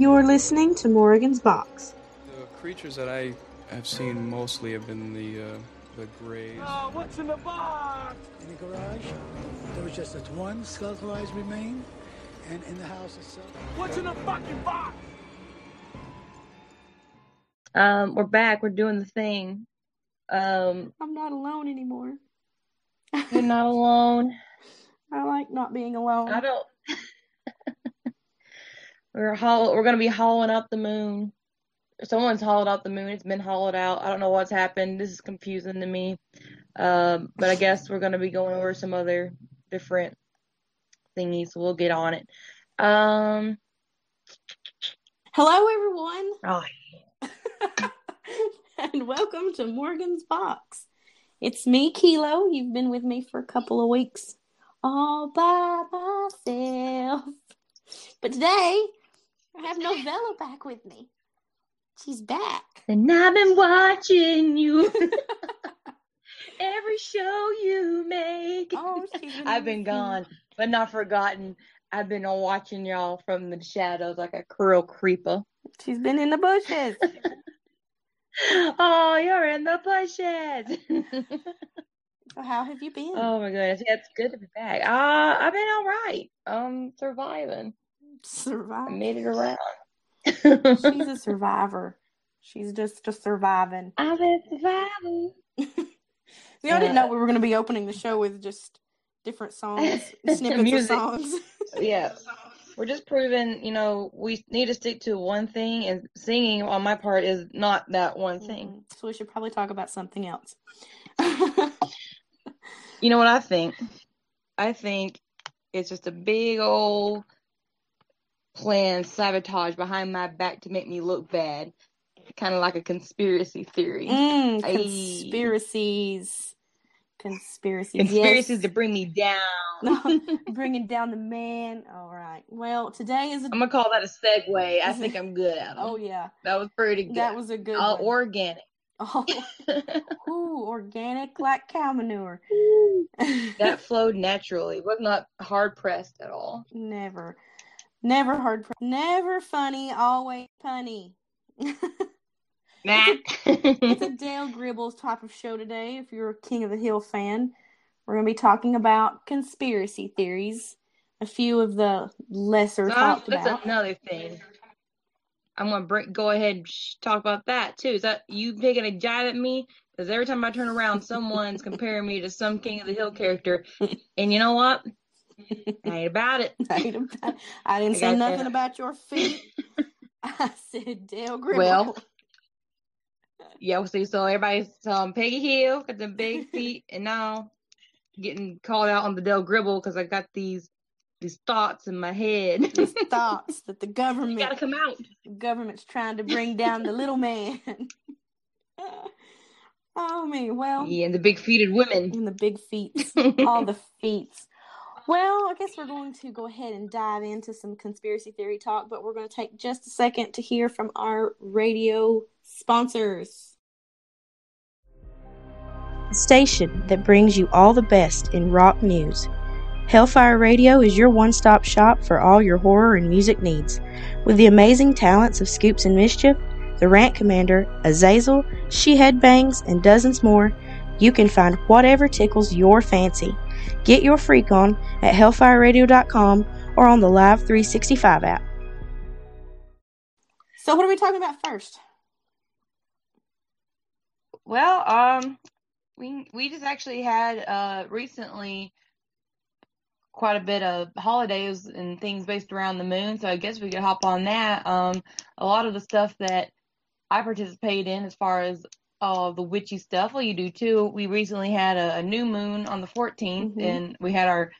You're listening to Morgan's Box. The creatures that I have seen mostly have been the uh, the grays. Oh, what's in the box? In the garage, there was just that one skeletal eyes remain, and in the house itself. What's in the fucking box? Um, we're back. We're doing the thing. Um, I'm not alone anymore. you're not alone. I like not being alone. I don't. We're hollow. We're gonna be hollowing out the moon. Someone's hollowed out the moon. It's been hollowed out. I don't know what's happened. This is confusing to me. Um, but I guess we're gonna be going over some other different thingies. We'll get on it. Um. Hello, everyone, Oh, and welcome to Morgan's Box. It's me, Kilo. You've been with me for a couple of weeks, all by myself. But today, I have Novella back with me. She's back. and I've been watching you. Every show you make. Oh, I've been gone, but not forgotten. I've been watching y'all from the shadows like a cruel creeper. She's been in the bushes. Oh, you're in the bushes. So how have you been? oh my goodness, yeah, it's good to be back. Uh, I've been all right. Um, surviving. Survive. made it around. She's a survivor. She's just just surviving. I've been surviving. See, I didn't know we were going to be opening the show with just different songs, snippets Music. of songs. Yeah. We're just proving, you know, we need to stick to one thing, and singing on my part is not that one thing. Mhm. So we should probably talk about something else. You know what I think? I think it's just a big old plan sabotage behind my back to make me look bad. Kind of like a conspiracy theory. Mm, conspiracies. Conspiracies. Conspiracies to bring me down. Bringing down the man. All right. Well, today is a. I'm gonna call that a segue. I think I'm good at it. Oh, yeah. that was pretty good. That was a good All one. organic. Oh, ooh, organic like cow manure. that flowed naturally. It was not hard pressed at all. Never. Never hard. Never funny, always punny. Nah. It's a Dale Gribbles type of show today. If you're a King of the Hill fan, we're going to be talking about conspiracy theories. A few of the lesser So talked that's about. another thing. I'm gonna bring, go ahead and sh- talk about that too. Is that you taking a jive at me? Because every time I turn around, someone's comparing me to some King of the Hill character, and you know what? I ain't about it. I didn't I didn't I say nothing that. about your feet. I said Dale Gribble. Well, Yeah, see, so everybody saw um, Peggy Hill got the big feet, and now getting called out on the Dale Gribble because I got these these thoughts in my head. These thoughts that the you government gotta come out. the government's trying to bring down the little man. oh me, well, Yeah, and the big feeted women. and the big feet, all the feet. Well, I guess we're going to go ahead and dive into some conspiracy theory talk, but we're going to take just a second to hear from our radio sponsors. The station that brings you all the best in rock news. Hellfire Radio is your one stop shop for all your horror and music needs. With the amazing talents of Scoops and Mischief, the Rant Commander, Azazel, She Headbangs, and dozens more, you can find whatever tickles your fancy. Get your freak on at hellfireradio.com or on the Live 365 app. So, what are we talking about first? Well, um, we we just actually had uh recently quite a bit of holidays and things based around the moon, so I guess we could hop on that. Um, a lot of the stuff that I participate in, as far as all the witchy stuff, well, you do too. We recently had a, a new moon on the 14th, Mhm. and we had our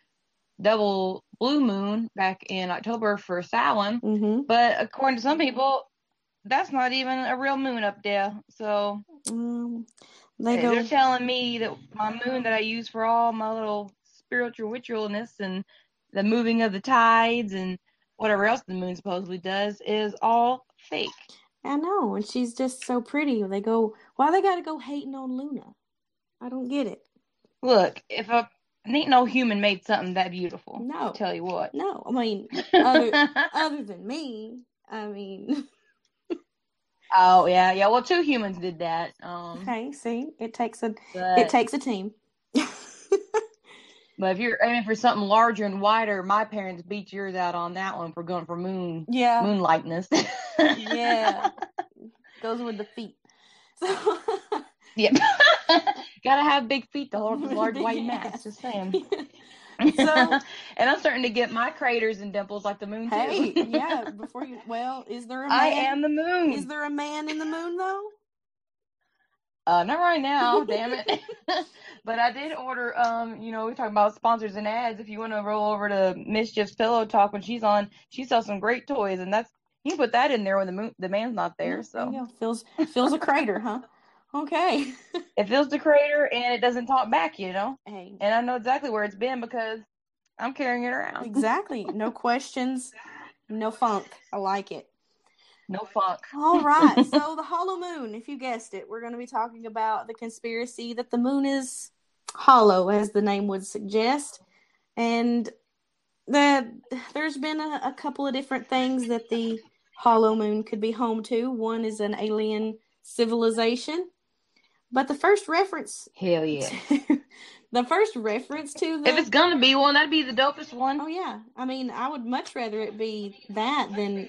double blue moon back in October for Samhain. Mm-hmm. But according to some people, that's not even a real moon up there. So Um, they. They're telling me that my moon that I use for all my little spiritual ritualness and the moving of the tides and whatever else the moon supposedly does is all fake. I know, and she's just so pretty. They go, why they gotta go hating on Luna? I don't get it. Look, if a ain't no human made something that beautiful, No. I'll tell you what. No, I mean, other other than me, I mean, Oh yeah, yeah. Well, two humans did that. Um, okay, see, it takes a but, it takes a team. but if you're aiming for something larger and wider, my parents beat yours out on that one for going for moon yeah, moon likeness. yeah, goes with the feet. So, Yep. Gotta have big feet to hold the large white mass. Just saying. So- and I'm starting to get my craters and dimples like the moon too. yeah. Before you, well, is there a man? I am the moon. Is there a man in the moon though? Uh, not right now, damn it. but I did order. Um, you know, we talking about sponsors and ads. If you want to roll over to Mischief's Pillow Talk when she's on, she sells some great toys, and that's you can put that in there when the moon, the man's not there. So go. fills fills a crater, huh? Okay. it fills the crater and it doesn't talk back, you know. hey, And I know exactly where it's been because I'm carrying it around. exactly. No questions, no funk. I like it. No funk. All right. So the hollow moon, if you guessed it, we're going to be talking about the conspiracy that the moon is hollow, as the name would suggest, and that there's been a, a couple of different things that the hollow moon could be home to. One is an alien civilization, but the first reference, Hell yeah. the first reference to the If it's gonna be one, that'd be the dopest one. Oh yeah. I mean, I would much rather it be that than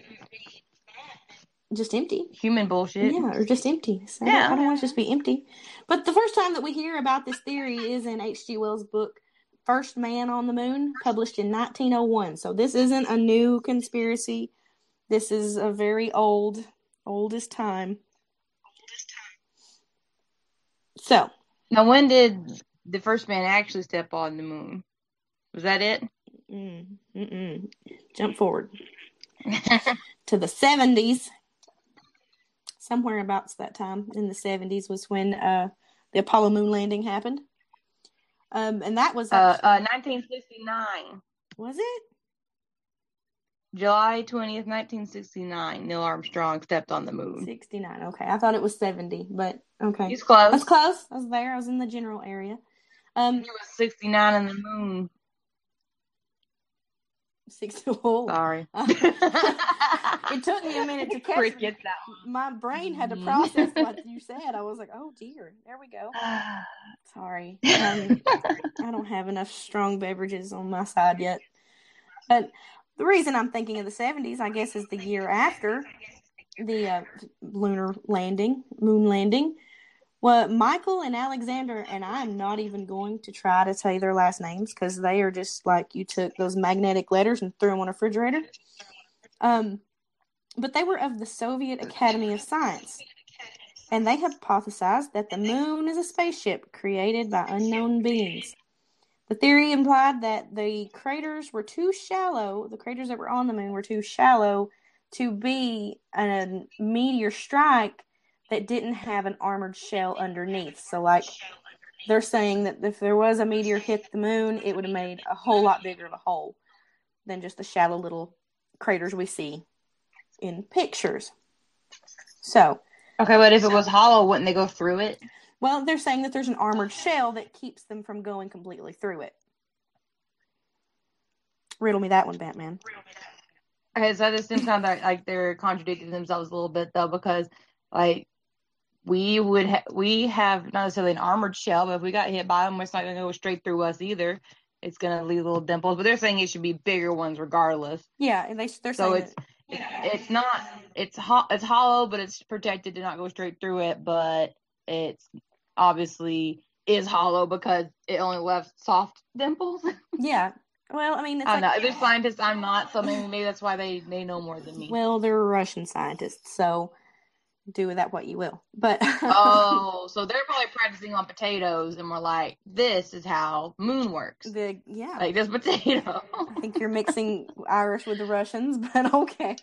just empty. Human bullshit. Yeah, or just empty. So I Yeah. don't, I don't want it to just be empty. But the first time that we hear about this theory is in H.G. Wells' book First Man on the Moon, published in 1901. So this isn't a new conspiracy. This is a very old, oldest time. oldest time. So, Now, when did the first man actually step on the moon? Was that it? mm, mm-mm. jump forward to the 70s. Somewhere about that time in the 70s was when uh, the Apollo moon landing happened. Um, and that was uh, actually, uh, 1969, was it? July 20th, 1969. Neil Armstrong stepped on the moon. 69. Okay. I thought it was 70, but okay. He's close. That's close. I was there. I was in the general area. Um, He was 69 on the moon. 60. Oh, Sorry. it took me a minute to catch Crickets that My brain had to Mhm. process what you said. I was like, oh dear. There we go. Sorry. Um, I don't have enough strong beverages on my side yet. But the reason I'm thinking of the 70s, I guess, is the year after the uh, lunar landing, moon landing. Well, Michael and Alexander, and I'm not even going to try to tell you their last names because they are just like you took those magnetic letters and threw them on a refrigerator. Um, but they were of the Soviet Academy of Science, and they hypothesized that the moon is a spaceship created by unknown beings. The theory implied that the craters were too shallow, the craters that were on the moon were too shallow to be a meteor strike that didn't have an armored shell underneath. So, like, they're saying that if there was a meteor hit the moon, it would have made a whole lot bigger of a hole than just the shallow little craters we see in pictures. So, Okay, but if it was hollow, wouldn't they go through it? well, they're saying that there's an armored shell that keeps them from going completely through it. Riddle me that one, Batman. Okay, so this seems kind of like, like they're contradicting themselves a little bit though, because like we would ha- we have not necessarily an armored shell, but if we got hit by them, it's not gonna go straight through us either. It's gonna leave little dimples, but they're saying it should be bigger ones regardless. Yeah, and they they're So saying it's it, it's not it's ho- it's hollow, but it's protected to not go straight through it. But it's obviously is hollow because it only left soft dimples. yeah. Well, I mean, it's I don't like, know. They're scientists. I'm not, so maybe, maybe that's why they they know more than me. well, they're Russian scientists, so do with that what you will. But Oh, so they're probably practicing on potatoes, and we're like, this is how moon works. the yeah, Like this potato. I think you're mixing Irish with the Russians, but okay.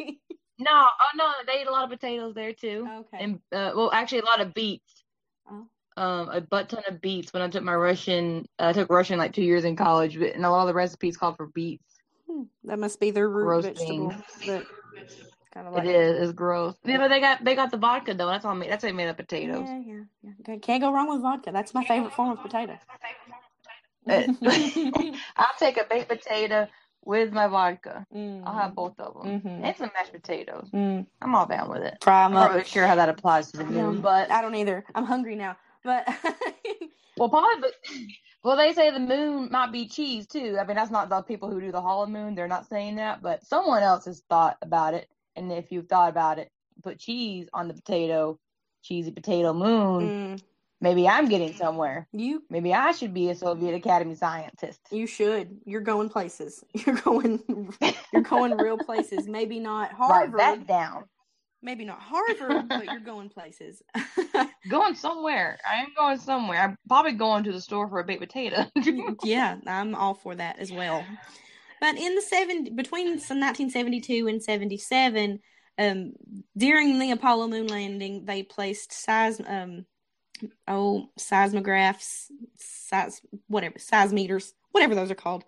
no, oh no, they eat a lot of potatoes there too, Okay. and uh, well, actually a lot of beets. Oh. Um, a butt ton of beets. When I took my Russian, I took Russian like two years in college, but, and a lot of the recipes called for beets. Hmm, That must be their root vegetable. But kind of like It is. It's gross. Yeah, but they got they got the vodka though. That's all. Made, that's how they made up potatoes. Yeah, yeah, yeah. Okay, Can't go wrong with vodka. That's my favorite form of potato. Uh, I'll take a baked potato with my vodka. Mm. I'll have both of them Mhm. and some mashed potatoes. Mm. I'm all down with it. Try I'm 'em not really sure how that applies to the Yeah, moon, but I don't either. I'm hungry now. But well, probably. Well, they say the moon might be cheese too. I mean, that's not the people who do the hollow moon. They're not saying that, but someone else has thought about it. And if you've thought about it, put cheese on the potato, cheesy potato moon. mm, Maybe I'm getting somewhere. you Maybe I should be a Soviet Academy scientist. you should. You're going places. You're going you're going real places. Maybe not Harvard. Write that down. Maybe not Harvard, but you're going places. Going somewhere. I am going somewhere. I'm probably going to the store for a baked potato. yeah, I'm all for that as well. But in the seven between some 1972 and 77, um, during the Apollo moon landing, they placed seis um, oh seismographs, seis whatever seismeters, whatever those are called,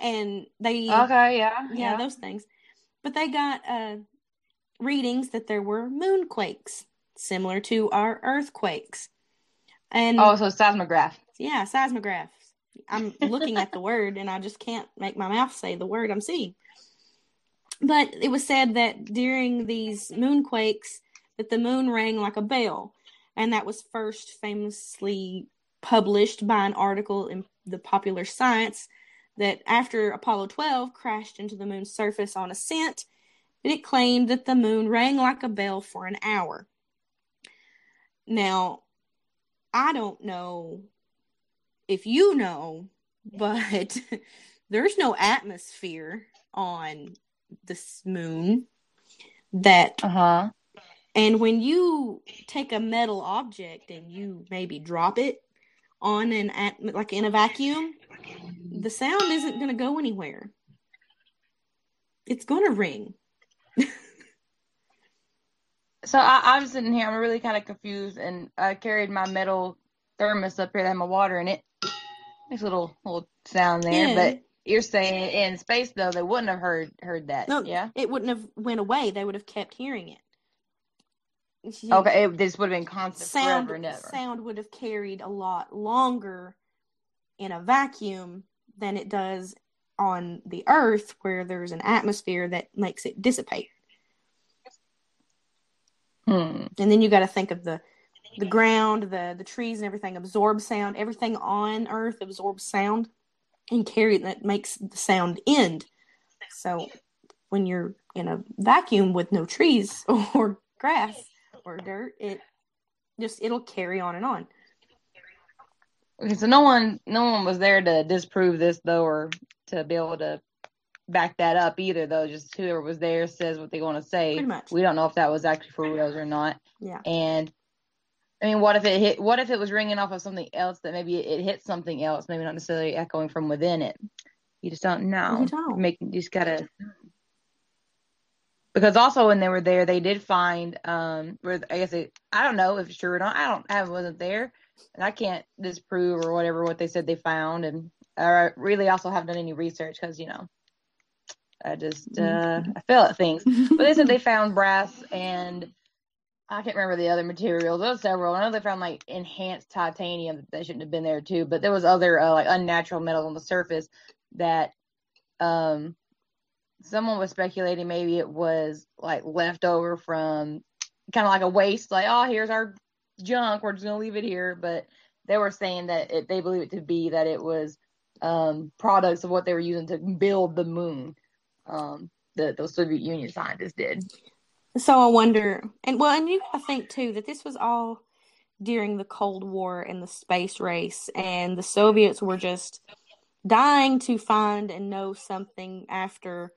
and they okay, yeah, yeah, those things. But they got uh, readings that there were moonquakes similar to our earthquakes, and Oh, so seismograph. yeah, seismographs. I'm looking at the word and I just can't make my mouth say the word I'm seeing. But it was said that during these moonquakes that the moon rang like a bell, and that was first famously published by an article in the Popular Science that after Apollo 12 crashed into the moon's surface on ascent, it claimed that the moon rang like a bell for an hour. Now, I don't know if you know, but there's no atmosphere on this moon that Uh huh. and when you take a metal object and you maybe drop it on an at like in a vacuum, the sound isn't going to go anywhere. It's going to ring. So I, I'm sitting here. I'm really kind of confused, and I carried my metal thermos up here that had my water in it. A little little sound there, Yeah. but you're saying in space though they wouldn't have heard heard that. No, yeah. it wouldn't have went away. They would have kept hearing it. Okay, it, this would have been constant sound forever sound would have carried a lot longer in a vacuum than it does on the earth where there's an atmosphere that makes it dissipate Hmm. and then you got to think of the the ground the the trees and everything absorb sound everything on earth absorbs sound and carry that makes the sound end so when you're in a vacuum with no trees or grass or dirt it just it'll carry on and on Okay, so no one no one was there to disprove this though, or to be able to back that up either though. Just whoever was there says what they want to say. Pretty much. We don't know if that was actually for reals or not. yeah And I mean, what if it hit? What if it was ringing off of something else that maybe it, it hit something else, maybe not necessarily echoing from within it. You just don't know. You don't. Make you just gotta. Because also when they were there, they did find um, where I guess it, I don't know if it's true or not. I don't, I wasn't there, and I can't disprove or whatever what they said they found, and I really also haven't done any research because you know, I just uh, I fail at things. But they said they found brass and I can't remember the other materials. There was several. I know they found like enhanced titanium that shouldn't have been there too, but there was other uh, like unnatural metals on the surface that um someone was speculating maybe it was like left over from kind of like a waste, like oh here's our junk, we're just gonna leave it here. But they were saying that it, they believe it to be that it was um products of what they were using to build the moon. Um, the the Soviet Union scientists did. So I wonder, and well, and you I think too that this was all during the Cold War and the space race, and the Soviets were just dying to find and know something after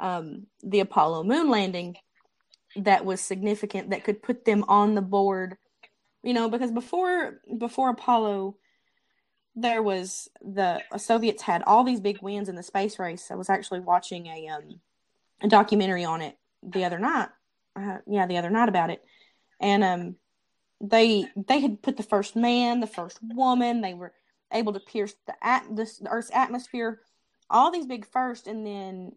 um, the Apollo moon landing that was significant that could put them on the board. You know, because before before Apollo, there was the Soviets had all these big wins in the space race. I was actually watching a um, a documentary on it the other night uh, yeah, the other night about it, and um, they they had put the first man, the first woman. They were able to pierce the at this the Earth's atmosphere, all these big first, and then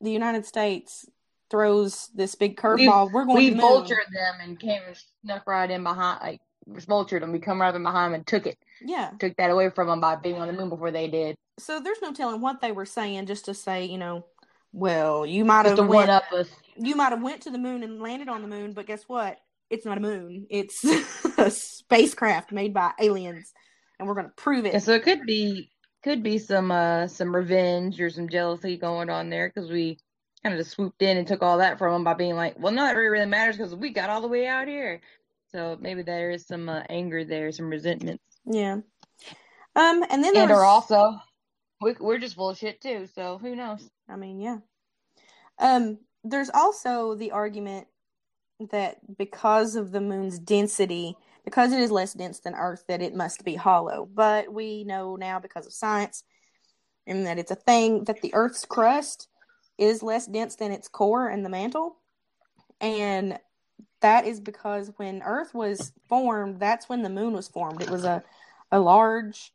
the United States throws this big curveball. We're going we to vultured them and came and snuck right in behind, like vultured them. we come right in behind them and took it, Yeah. took that away from them by being on the moon before they did. So there's no telling what they were saying just to say, you know, well, you might have went, up us. you might have went to the moon and landed on the moon, but guess what? It's not a moon. It's a spacecraft made by aliens, and we're going to prove it. And so it could be could be some uh some revenge or some jealousy going on there because we kind of just swooped in and took all that from them by being like, well, not really really matters because we got all the way out here. So maybe there is some uh, anger there, some resentment, Yeah. Um, and then there and or was, also we, we're just bullshit too. So who knows? I mean, yeah. Um, there's also the argument that because of the moon's density, because it is less dense than Earth, that it must be hollow. But we know now because of science and that it's a thing that the Earth's crust is less dense than its core and the mantle. And that is because when Earth was formed, that's when the moon was formed. It was a, a large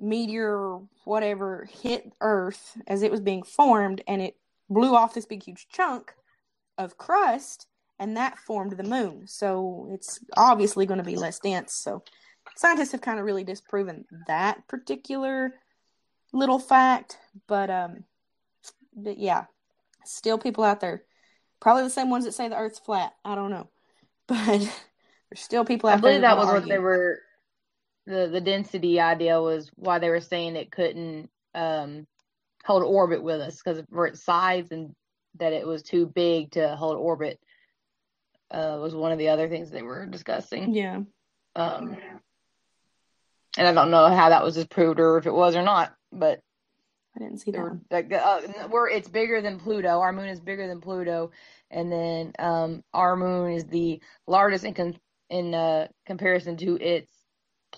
meteor or whatever hit Earth as it was being formed, and it blew off this big, huge chunk of crust, and that formed the moon. So it's obviously going to be less dense. So scientists have kind of really disproven that particular little fact, but um, but yeah, still people out there, probably the same ones that say the Earth's flat. I don't know, but there's still people out I believe there that was what they were. The the density idea was why they were saying it couldn't um hold orbit with us because for its size and that it was too big to hold orbit. Uh, was one of the other things they were discussing. Yeah, Um, and I don't know how that was disproved or if it was or not, but I didn't see that like uh, we're it's bigger than Pluto. Our moon is bigger than Pluto, and then um our moon is the largest in con- in uh comparison to its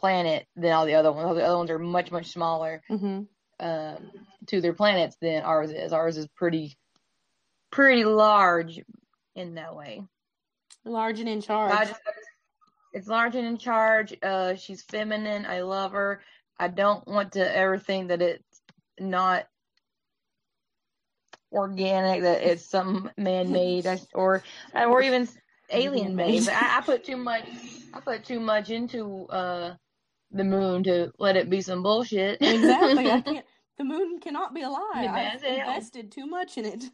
planet than all the other ones. All the other ones are much much smaller hmm um to their planets than ours is. Ours is pretty pretty large in that way. Large and in charge. It's large and in charge. Uh, she's feminine. I love her. I don't want to ever think that it's not organic, that it's some man-made or or even alien-made. I, I put too much. I put too much into uh the moon to let it be some bullshit. Exactly. I can't. The moon cannot be a lie. I've invested too much in it.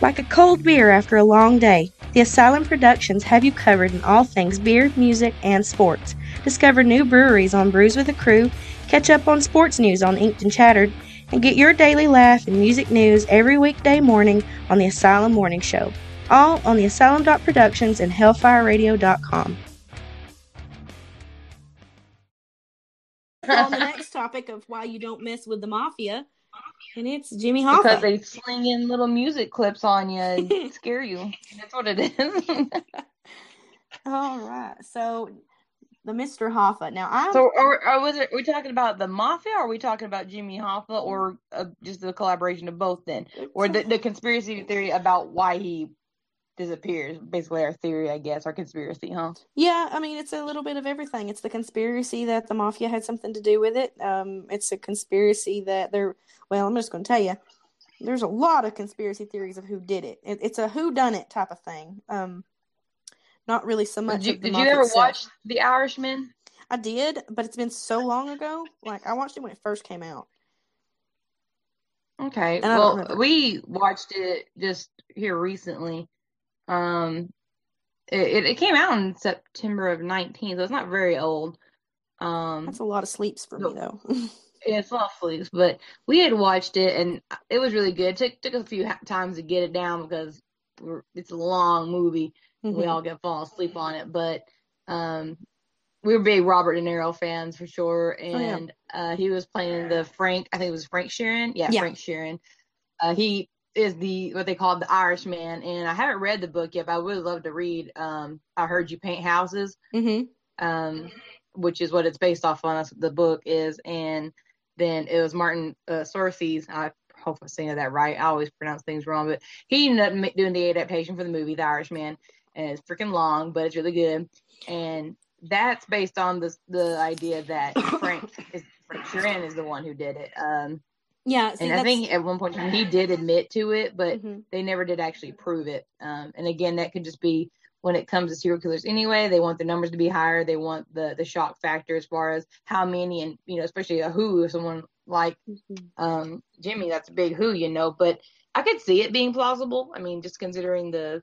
Like a cold beer after a long day, the Asylum Productions have you covered in all things beer, music, and sports. Discover new breweries on Brews with a Crew, catch up on sports news on Inked and Chattered, and get your daily laugh and music news every weekday morning on the Asylum Morning Show. All on the Asylum Productions and HellfireRadio.com. on the next topic of why you don't mess with the mafia, and it's Jimmy Hoffa. because they sling in little music clips on you and scare you. That's what it is. All right, so the Mr. Hoffa. Now I'm So, are, are, was it, are we talking about the mafia, or are we talking about Jimmy Hoffa, or uh, just the collaboration of both? Then, or the, the conspiracy theory about why he disappears? Basically, our theory, I guess, our conspiracy, huh? yeah, I mean it's a little bit of everything. It's the conspiracy that the mafia had something to do with it. Um, it's a conspiracy that they're. Well, I'm just going to tell you, there's a lot of conspiracy theories of who did it. it it's a who done it type of thing. Um, not really so much. Did you, did you ever itself. watch The Irishman? I did, but it's been so long ago. Like I watched it when it first came out. Okay, And I don't well, we watched it just here recently. Um, it, it, came out in September of 19, so it's not very old. Um, That's a lot of sleeps for me though. Yeah, it's of sleeps, but we had watched it and it was really good. It took took a few ha- times to get it down because we're, it's a long movie. We Mhm. all get fall asleep on it, but um, we were big Robert De Niro fans for sure. yeah. And uh, he was playing the Frank. I think it was Frank Sheeran. Yeah, Yeah. Frank Sheeran. Uh, he is the what they call the Irishman, and I haven't read the book yet, but I would love to read. Um, I heard you paint houses Mhm. um, which is what it's based off on. That's the book is, and then it was Martin uh. I hope I'm saying that right. I always pronounce things wrong, but he ended up doing the adaptation for the movie The Irishman, and it's freaking long, but it's really good. And that's based on the the idea that Frank is Frank Sheeran is the one who did it. Um, Yeah, see, and I think at one point he did admit to it, but Mhm. they never did actually prove it. Um, and again, that could just be when it comes to serial killers anyway. They want the numbers to be higher. They want the the shock factor as far as how many, and you know, especially a who, someone like Mhm. um, Jimmy, that's a big who, you know. But I could see it being plausible. I mean, just considering the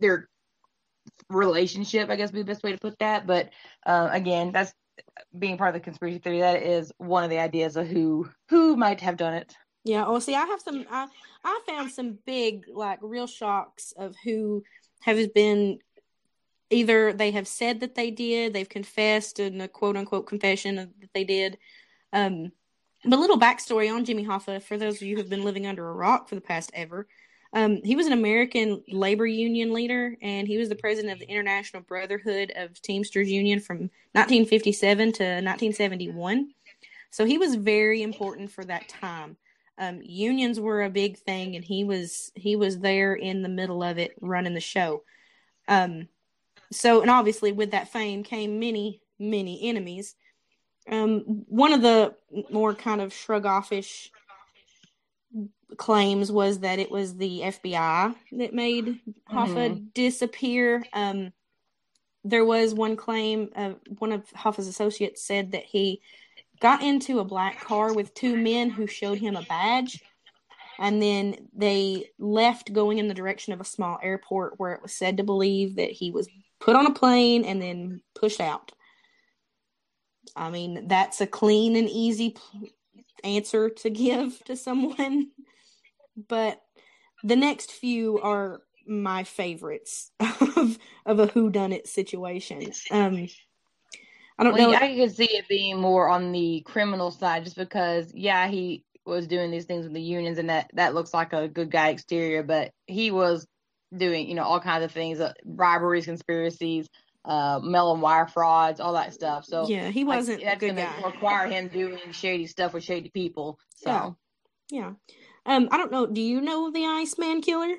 their relationship, I guess would be the best way to put that. But uh, again, that's being part of the conspiracy theory. That is one of the ideas of who who might have done it. Yeah. Well, see, I have some. I I found some big, like, real shocks of who have been either they have said that they did, they've confessed in a quote unquote confession that they did. Um, but a little backstory on Jimmy Hoffa for those of you who have been living under a rock for the past ever. Um, he was an American labor union leader, and he was the president of the International Brotherhood of Teamsters Union from 1957 to 1971. So he was very important for that time. Um, unions were a big thing, and he was he was there in the middle of it, running the show. Um, so, and obviously, with that fame came many many enemies. Um, one of the more kind of shrug offish claims was that it was the FBI that made Hoffa disappear. Um, there was one claim, uh, one of Hoffa's associates said that he got into a black car with two men who showed him a badge, and then they left going in the direction of a small airport where it was said to believe that he was put on a plane and then pushed out. I mean, that's a clean and easy answer to give to someone, but the next few are my favorites of of a who done it situation. Um, I don't Well, know. I could see it being more on the criminal side, just because, yeah, he was doing these things with the unions, and that that looks like a good guy exterior, but he was doing, you know, all kinds of things, uh, briberies, conspiracies, uh, mail and wire frauds, all that stuff. So yeah, he wasn't a that's gonna require him doing shady stuff with shady people. So Yeah. Yeah. Um, I don't know. Do you know the Iceman killer?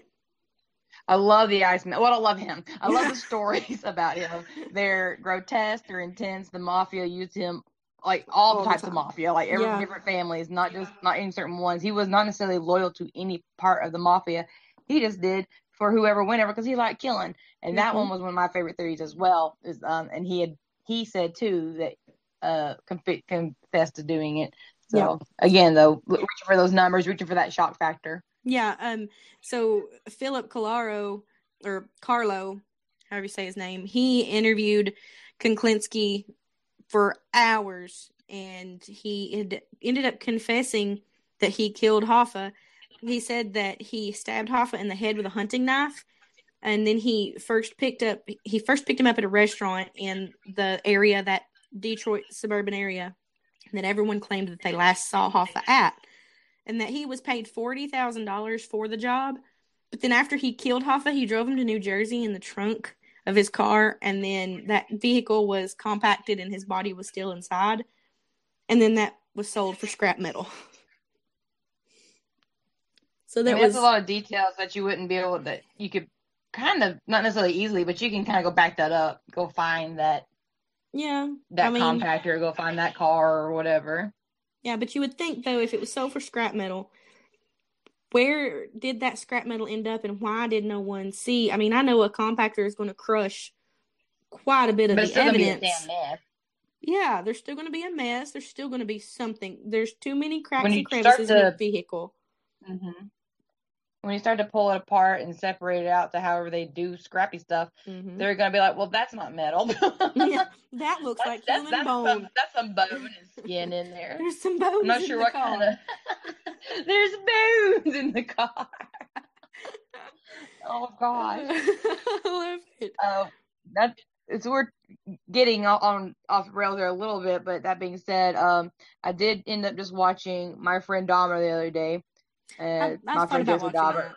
I love the Iceman. Well, I love him. I love the stories about him. They're grotesque. They're intense. The mafia used him like all, All types of mafia, like every Yeah. different families, not just not any certain ones. He was not necessarily loyal to any part of the mafia. He just did for whoever, whenever, because he liked killing. And that Mhm. one was one of my favorite theories as well. Is um, and he had he said too that uh conf- confessed to doing it. So Yeah. again, though, reaching for those numbers, reaching for that shock factor. Yeah. Um. So Philip Colaro or Carlo, however you say his name, he interviewed Kuklinski for hours, and he ended up confessing that he killed Hoffa. He said that he stabbed Hoffa in the head with a hunting knife, and then he first picked up he first picked him up at a restaurant in the area that Detroit suburban area that everyone claimed that they last saw Hoffa at and that he was paid forty thousand dollars for the job. But then after he killed Hoffa, he drove him to New Jersey in the trunk of his car, and then that vehicle was compacted and his body was still inside, and then that was sold for scrap metal. So I mean, was a lot of details that you wouldn't be able to you could kind of not necessarily easily, but you can kind of go back that up, go find that yeah, that I mean, compactor, go find that car or whatever. Yeah, but you would think though, if it was sold for scrap metal, where did that scrap metal end up, and why did no one see? I mean, I know a compactor is going to crush quite a bit of But the still gonna be a evidence. Yeah, there's still going to be a mess. There's still going to be something. There's too many cracks and crevices in to- the vehicle. hmm When you start to pull it apart and separate it out to however they do scrappy stuff, hmm they're gonna be like, "Well, that's not metal. yeah, that looks that's, like that's, human that's bone. some that's some bone and skin in there." There's some bones I'm not sure what car. kind of. There's bones in the car. oh gosh. I love it. Uh, that it's we're getting on, on off rails there a little bit, but that being said, um, I did end up just watching my friend Dahmer the other day. Uh, I, my friend watching Dahmer.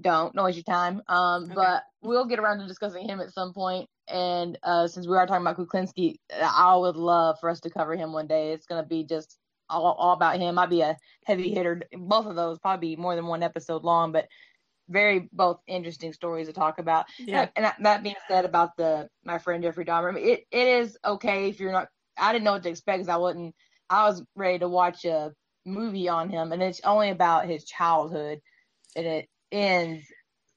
Don't waste your time. Um, Okay. but we'll get around to discussing him at some point. And uh, since we are talking about Kuklinski, I would love for us to cover him one day. It's gonna be just all, all about him. Might be a heavy hitter. Both of those probably more than one episode long, but very both interesting stories to talk about. Yeah. And that, that being said about the my friend Jeffrey Dahmer, I mean, it it is okay if you're not. I didn't know what to expect because I wasn't I was ready to watch a movie on him, and it's only about his childhood, and it ends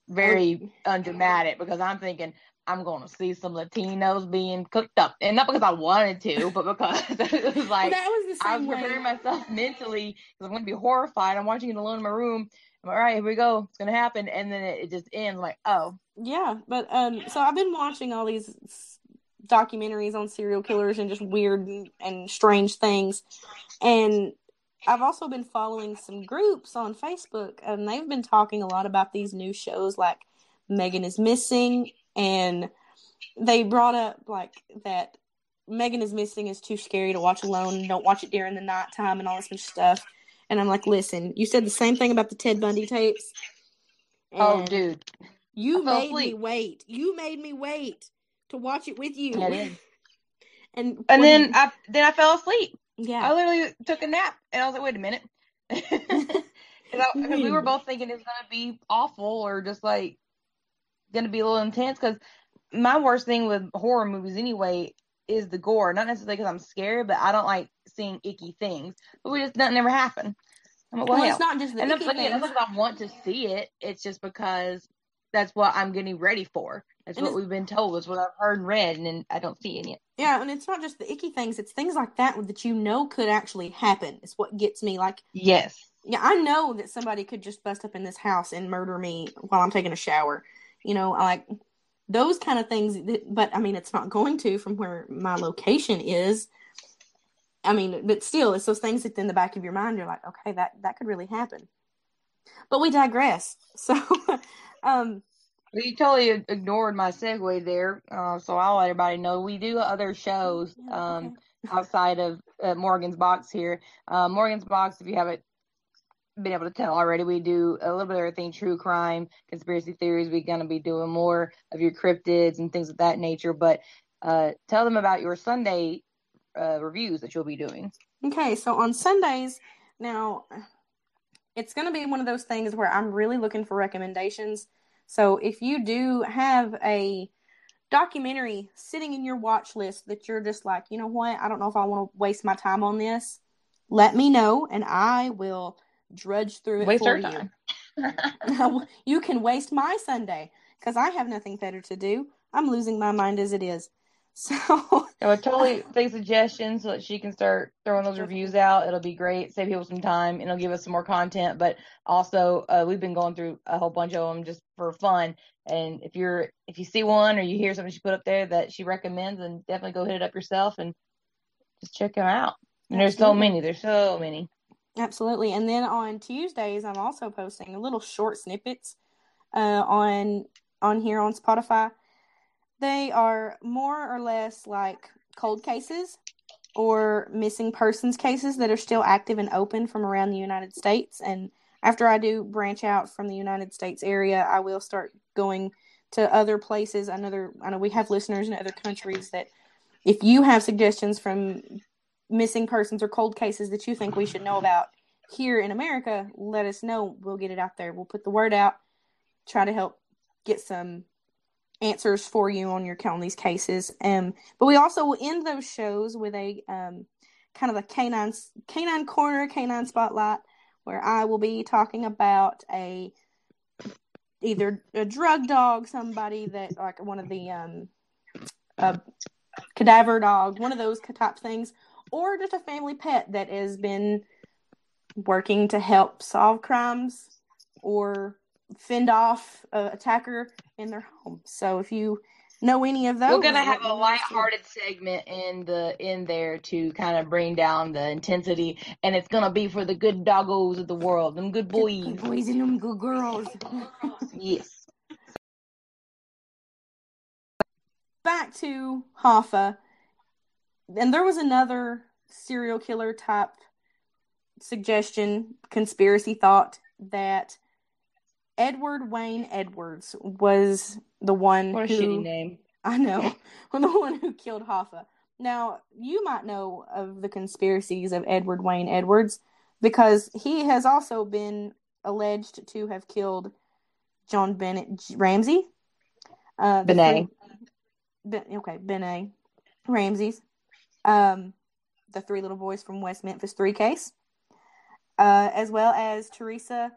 very undramatic because I'm thinking I'm going to see some Latinos being cooked up, and not because I wanted to, but because it was like that was the I was way. preparing myself mentally because I'm going to be horrified. I'm watching it alone in my room. I'm all right, here we go. It's going to happen, and then it, it just ends like, oh, Yeah, but um, so I've been watching all these documentaries on serial killers and just weird and, and strange things, and I've also been following some groups on Facebook, and they've been talking a lot about these new shows like Megan is Missing, and they brought up like that Megan is Missing is too scary to watch alone. Don't watch it during the nighttime and all this kind of stuff. And I'm like, listen, you said the same thing about the Ted Bundy tapes. oh, dude, You made me wait. You made me wait to watch it with you. And and when- then I then I fell asleep. I literally took a nap, and I was like, wait a minute. Because we were both thinking it's gonna be awful or just like gonna be a little intense. Because my worst thing with horror movies anyway is the gore. Not necessarily because I'm scared, but I don't like seeing icky things. But we just nothing ever happened. I'm like, well, well, it's not just the and icky again, that's things. not because I want to see it. It's just because that's what I'm getting ready for. That's And what we've been told. That's what I've heard and read, and then I don't see it yet. Yeah, and it's not just the icky things. It's things like that that you know could actually happen. It's what gets me. Like, Yes. yeah, I know that somebody could just bust up in this house and murder me while I'm taking a shower. You know, like those kind of things. that- But I mean, it's not going to from where my location is. I mean, but still, it's those things that in the back of your mind, you're like, okay, that that could really happen. But we digress. So, um, you totally ignored my segue there, uh, so I'll let everybody know we do other shows um, outside of uh, Morgan's Box here. Uh, Morgan's Box, if you haven't been able to tell already, we do a little bit of everything true crime, conspiracy theories. We're going to be doing more of your cryptids and things of that nature. But uh, tell them about your Sunday uh, reviews that you'll be doing. Okay, so on Sundays, now it's going to be one of those things where I'm really looking for recommendations. So if you do have a documentary sitting in your watch list that you're just like, you know what, I don't know if I want to waste my time on this, let me know and I will drudge through it Waste for you. you can waste my Sunday because I have nothing better to do. I'm losing my mind as it is. So I would totally take suggestions so that she can start throwing those reviews out. It'll be great, save people some time, and it'll give us some more content. But also, uh, we've been going through a whole bunch of them just for fun. And if you're if you see one or you hear something she put up there that she recommends, then definitely go hit it up yourself and just check them out. And there's so many. There's so many. Absolutely. And then on Tuesdays, I'm also posting a little short snippets uh, on on here on Spotify. They are more or less like cold cases or missing persons cases that are still active and open from around the United States. And after I do branch out from the United States area, I will start going to other places. Another, I know we have listeners in other countries that if you have suggestions from missing persons or cold cases that you think we should know about here in America, let us know. We'll get it out there. We'll put the word out, try to help get some answers for you on your these cases. Um, but we also will end those shows with a um, kind of a canine canine corner, canine spotlight, where I will be talking about a either a drug dog, somebody that like one of the um, a cadaver dog, one of those type things, or just a family pet that has been working to help solve crimes or fend off a attacker in their home. So if you know any of those, We're gonna have a lighthearted segment in the in there to kind of bring down the intensity, and it's gonna be for the good doggos of the world, them good boys. Good boys and them good girls. Yes. Back to Hoffa, and there was another serial killer type suggestion, conspiracy thought that Edward Wayne Edwards was the one What a who shitty name. I know, the one who killed Hoffa. Now, you might know of the conspiracies of Edward Wayne Edwards because he has also been alleged to have killed John Bennett Ramsey. Uh, Benet. Ben, okay, Benet Ramsey's. Um, the three little boys from West Memphis Three case, uh, as well as Teresa.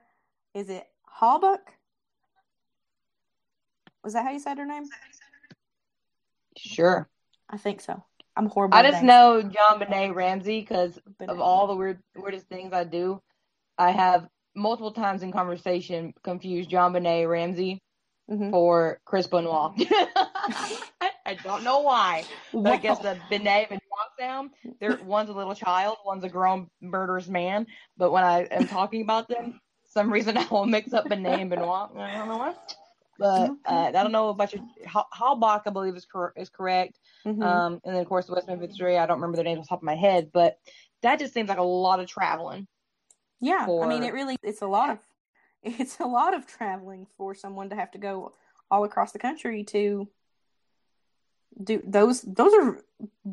Is it Halbach? Was that how you said her name? Sure. I think so. I'm horrible. I just names. know JonBenét Ramsey because of all the weird weirdest things I do. I have multiple times in conversation confused JonBenét Ramsey Mhm. for Chris Benoit. I, don't know why. But I guess the Benet Benoit sound, they're one's a little child, one's a grown murderous man. But when I am talking about them, some reason I will mix up Benet and Benoit. I don't know why. But uh, I don't know about your Hal- Halbach, I believe is cor- is correct. Mhm. Um, and then of course the West Memphis Three. I don't remember the names off the top of my head, but that just seems like a lot of traveling. Yeah, I mean, it really it's a lot of it's a lot of traveling for someone to have to go all across the country to do those. Those are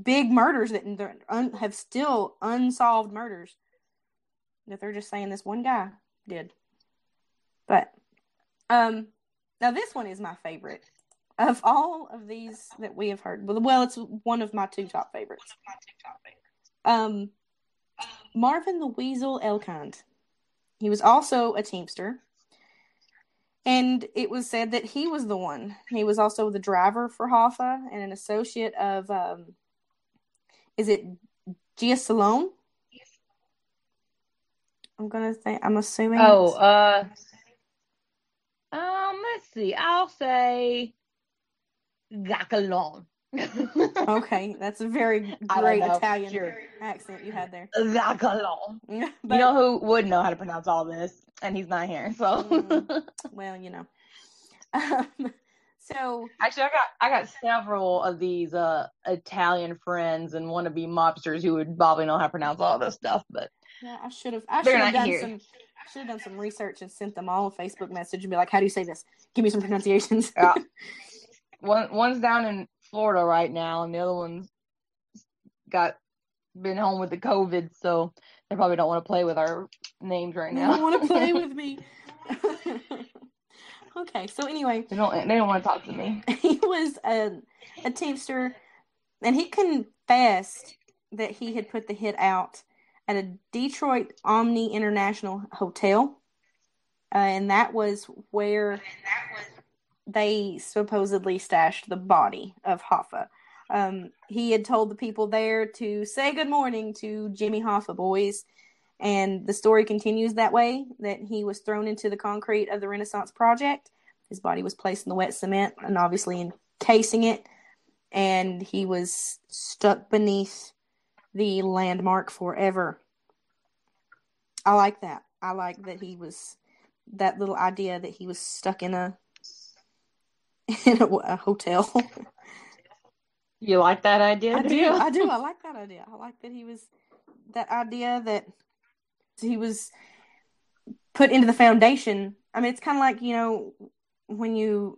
big murders that un, have still unsolved murders that they're just saying this one guy did. But um, now this one is my favorite of all of these that we have heard. Well, well, it's one of my two top favorites. Um, Marvin the Weasel Elkind. He was also a Teamster. And it was said that he was the one. He was also the driver for Hoffa and an associate of, um, is it Gia Salone? I'm gonna say I'm assuming. Oh, uh, um, let's see. I'll say Gacalon. okay, that's a very great Italian sure. accent you had there. Gacalon. You know who would know how to pronounce all this, and he's not here. So Mm. well, you know. Um, so actually, I got I got several of these uh Italian friends and wannabe mobsters who would probably know how to pronounce all this stuff, but Yeah, I should have. I should have done here. some. Should have done some research and sent them all a Facebook message and be like, "How do you say this? Give me some pronunciations." Yeah. one one's down in Florida right now, and the other one's got been home with the COVID, so they probably don't want to play with our names right they now. don't want to play with me. okay, so anyway, They don't. They don't want to talk to me. he was a a teamster, and he confessed that he had put the hit out at a Detroit Omni International hotel, uh, and that was where they supposedly stashed the body of Hoffa. Um, he had told the people there to say good morning to Jimmy Hoffa, boys. And the story continues that way that he was thrown into the concrete of the Renaissance Project. His body was placed in the wet cement and obviously encasing it. And he was stuck beneath the landmark forever. I like that. I like that he was that little idea that he was stuck in a in a, a hotel. You like that idea? I do. I do. I like that idea. I like that he was that idea that he was put into the foundation. I mean, it's kind of like you know when you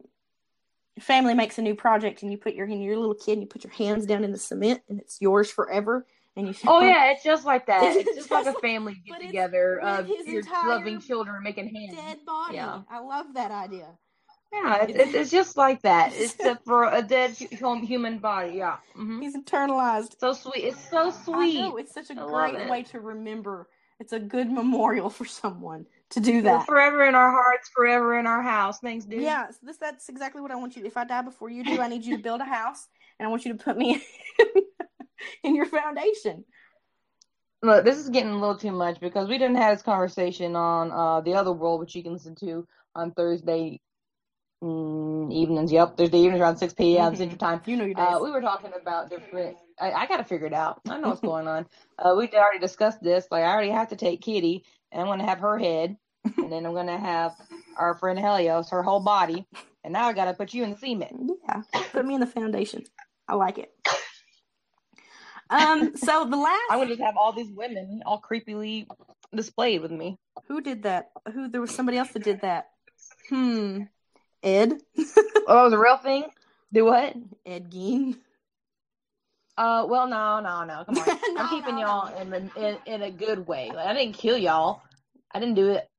family makes a new project and you put your and you're little kid and you put your hands down in the cement and it's yours forever and you Oh yeah, it's just like that. It's It's just like a family get together of your loving children making hands. dead body. Yeah. I love that idea. Yeah, it's, it's, just like that. except for a dead human body. Yeah. hmm He's internalized. So sweet. It's so I sweet. know it's such a I great way to remember. It's a good memorial for someone to do that. forever in our hearts, forever in our house. Thanks, dude. Yeah, so this that's exactly what I want you. If I die before you do, I need you to build a house, and I want you to put me in your foundation. Look, this is getting a little too much because we didn't have this conversation on uh the other world, which you can listen to on Thursday mm, evenings. Yep, Thursday evenings around six p.m. Mhm. Central Time. You know your days. Uh, we were talking about different. I, I got to figure it out. I know what's going on. Uh, we already discussed this. Like, I already have to take Kitty, and I'm going to have her head, and then I'm going to have our friend Helios, her whole body, and now I got to put you in the cement. yeah, put me in the foundation. I like it. Um. So the last going to just have all these women all creepily displayed with me. who did that? Who there was somebody else that did that. Hmm. Ed. Oh, that was a real thing. Do what? Ed Gein. Uh, well, no, no, no. Come on. No, I'm keeping no, y'all no. in, the, in in a good way. Like, I didn't kill y'all. I didn't do it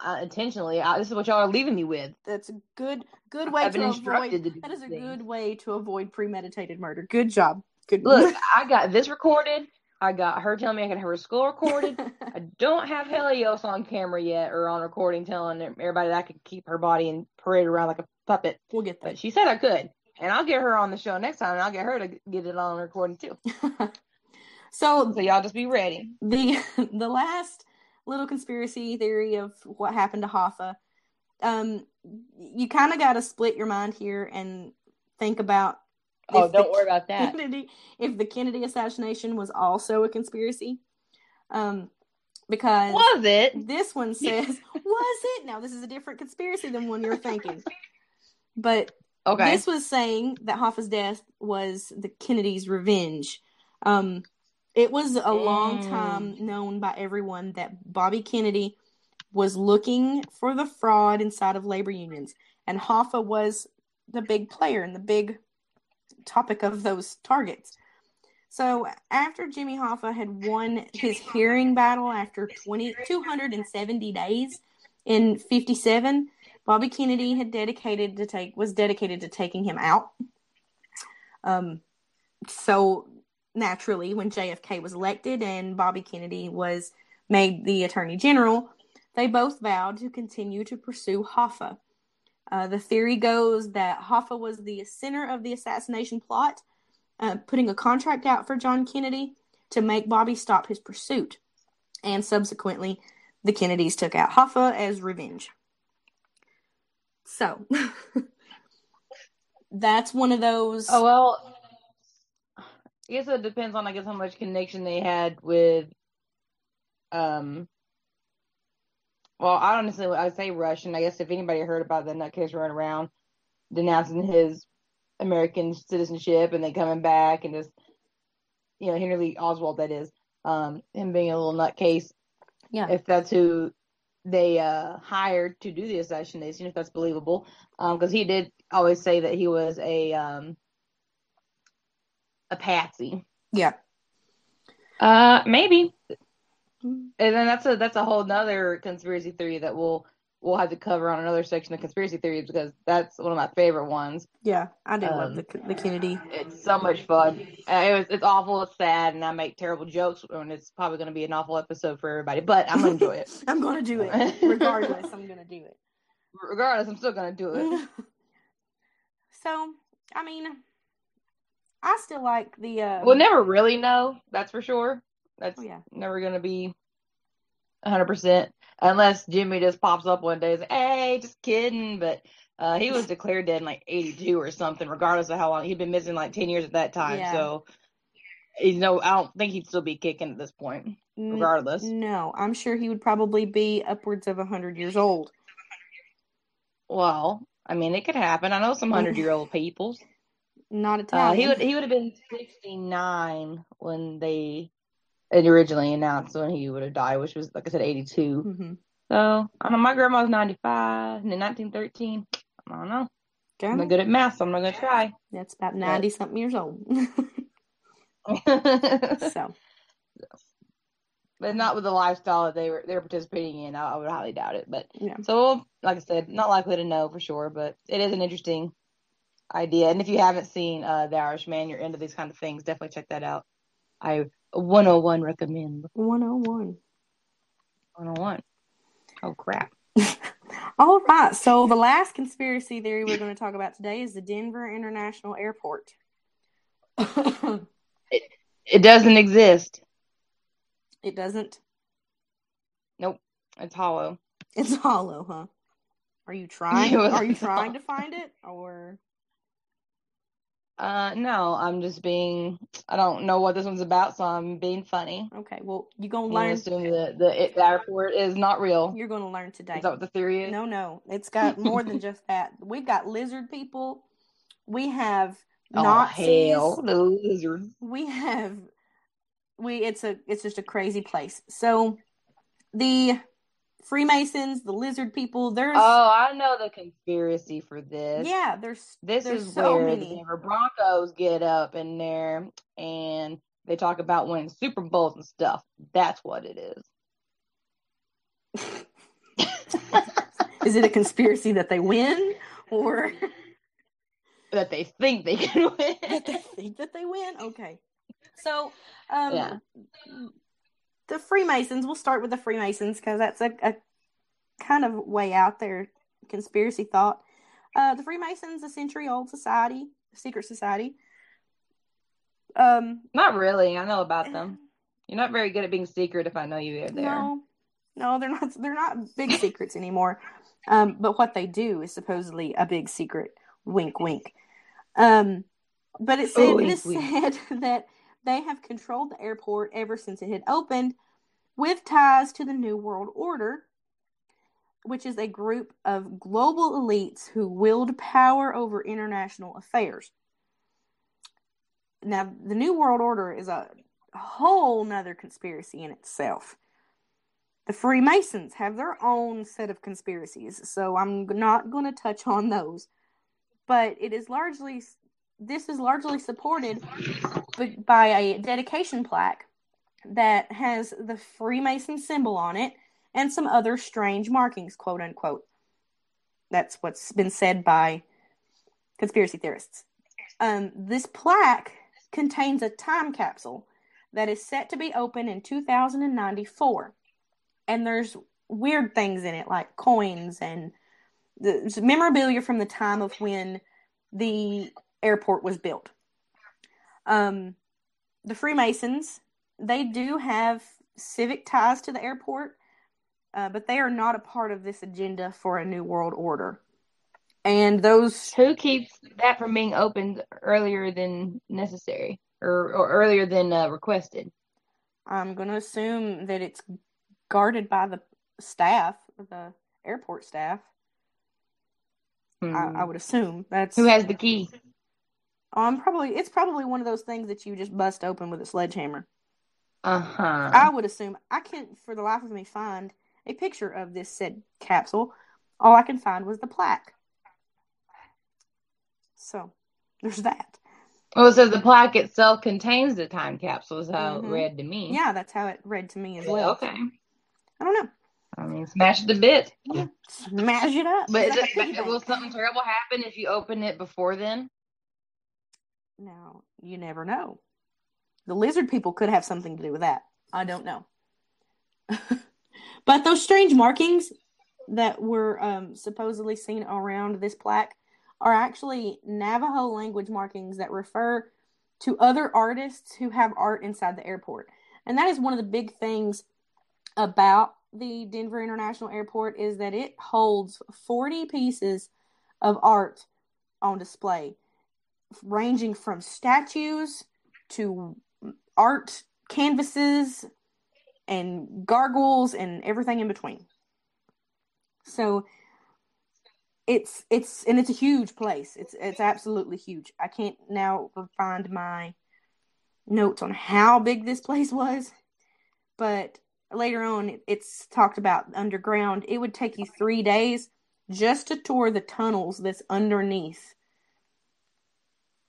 uh, intentionally. I, this is what y'all are leaving me with. That's a good good way I've to avoid. to That is a things. good way to avoid premeditated murder. Good job. Look, I got this recorded. I got her telling me I can have her school recorded. I don't have Helios on camera yet or on recording telling everybody that I could keep her body and parade around like a puppet. we'll get But that. she said I could. And I'll get her on the show next time and I'll get her to get it on recording too. so So y'all just be ready. the the last little conspiracy theory of what happened to Hoffa, um, you kind of got to split your mind here and think about. Oh, if don't worry about that. Kennedy, if the Kennedy assassination was also a conspiracy, um, because Was it? this one says was it? Now this is a different conspiracy than one you're thinking, but Okay. this was saying that Hoffa's death was the Kennedys' revenge. Um, it was a long Mm. time known by everyone that Bobby Kennedy was looking for the fraud inside of labor unions, and Hoffa was the big player and the big topic of those targets. So after Jimmy Hoffa had won his hearing battle after 20, 270 days in 57, Bobby Kennedy had dedicated to take was dedicated to taking him out. Um, so naturally, when JFK was elected and Bobby Kennedy was made the Attorney General, they both vowed to continue to pursue Hoffa. Uh, the theory goes that Hoffa was the center of the assassination plot, uh, putting a contract out for John Kennedy to make Bobby stop his pursuit. And subsequently, the Kennedys took out Hoffa as revenge. So, that's one of those. Oh well, I guess it depends on I guess how much connection they had with, um. Well, I don't necessarily I say Russian. I guess if anybody heard about the nutcase running around denouncing his American citizenship and then coming back and just, you know, Henry Lee Oswald that is, um, him being a little nutcase. Yeah. If that's who they uh hired to do the assassination, if that's believable, um, because he did always say that he was a um a patsy. yeah. Uh, maybe. And then that's a that's a whole nother conspiracy theory that we'll we'll have to cover on another section of conspiracy theories because that's one of my favorite ones. Yeah, I do love Um, the the Kennedy. It's so much fun. Uh, it was it's awful, it's sad, and I make terrible jokes, and it's probably going to be an awful episode for everybody. But I'm gonna enjoy it I'm gonna do it regardless. I'm gonna do it. regardless. I'm still gonna do it. so, I mean, I still like the. Uh, We'll never really know. That's for sure. That's Oh, yeah. never going to be 100% unless Jimmy just pops up one day and says, hey, just kidding. But uh, he was declared dead in like 82 or something, regardless of how long. He'd been missing like 10 years at that time. Yeah. So, you know, I don't think he'd still be kicking at this point, regardless. No, I'm sure he would probably be upwards of hundred years old. Well, I mean, it could happen. I know some 100 year old peoples. Not Uh, Italian. he would he would have been 69 when they had originally announced when he would have died, which was, like I said, 82. hmm So I know my grandma was 95 in 1913. I don't know. I'm not good at math, so I'm not gonna try. That's about ninety something years old. So, but not with the lifestyle that they were they were participating in. I, I would highly doubt it. But yeah. so, like I said, not likely to know for sure, but it is an interesting idea. And if you haven't seen uh, The Irishman, you're into these kind of things, definitely check that out. I 101 recommend 101. 101. Oh crap. All right. So, the last conspiracy theory we're going to talk about today is the Denver International Airport. It doesn't exist. it doesn't. Nope. It's hollow. It's hollow, huh? Are you trying? Are you hollow. trying to find it, or Uh, no, I'm just being. I don't know what this one's about, so I'm being funny. okay? Well, you're gonna learn. assume the the, it, the airport is not real. You're gonna learn today. Is that what the theory is? No, no, it's got more than just that. We've got lizard people. We have Oh Nazis. hell, the lizards. We have we. It's a. It's just a crazy place. So the Freemasons, the lizard people. There's Oh, I know the conspiracy for this. yeah. There's This there's is so where the many. Denver Broncos get up in there and they talk about winning Super Bowls and stuff. That's what it is. Is it a conspiracy that they win, or that they think they can win. that they think that they win? Okay. So, um, Yeah. The Freemasons. We'll start with the Freemasons because that's a, a kind of way out there conspiracy thought. Uh, the Freemasons, a century-old society, secret society. Um, Not really. I know about them. You're not very good at being secret if I know you are there. No, no, they're not. They're not big secrets anymore. Um, but what they do is supposedly a big secret. Wink, wink. Um, but it said Oh, it is said that they have controlled the airport ever since it had opened, with ties to the New World Order, which is a group of global elites who wield power over international affairs. Now, the New World Order is a whole nother conspiracy in itself. The Freemasons have their own set of conspiracies, so I'm not going to touch on those. But it is largely, this is largely supported by a dedication plaque that has the Freemason symbol on it and some other strange markings, quote unquote. That's what's been said by conspiracy theorists. Um, this plaque contains a time capsule that is set to be open in 2094. And there's weird things in it, like coins and the memorabilia from the time of when the airport was built. Um, the Freemasons, they do have civic ties to the airport, uh, but they are not a part of this agenda for a new world order. And those Who keeps that from being opened earlier than necessary or, or earlier than uh, requested? I'm going to assume that it's guarded by the staff, the airport staff. Hmm. I, I would assume that's Who has the key? Um, probably it's probably one of those things that you just bust open with a sledgehammer. Uh huh. I would assume. I can't, for the life of me, find a picture of this said capsule. All I can find was the plaque. So there's that. Oh, so the plaque itself contains the time capsule, is how Mhm. it read to me. Yeah, that's how it read to me as well. Okay. I don't know. I mean, smash the bit. Smash it up. But like it, bank. will something terrible happen if you open it before then? Now, you never know. The lizard people could have something to do with that. I don't know. but those strange markings that were um, supposedly seen around this plaque are actually Navajo language markings that refer to other artists who have art inside the airport. And that is one of the big things about the Denver International Airport is that it holds 40 pieces of art on display ranging from statues to art canvases and gargoyles and everything in between. So it's it's and it's a huge place. It's it's absolutely huge. I can't now find my notes on how big this place was, but later on it's talked about underground. It would take you 3 days just to tour the tunnels that's underneath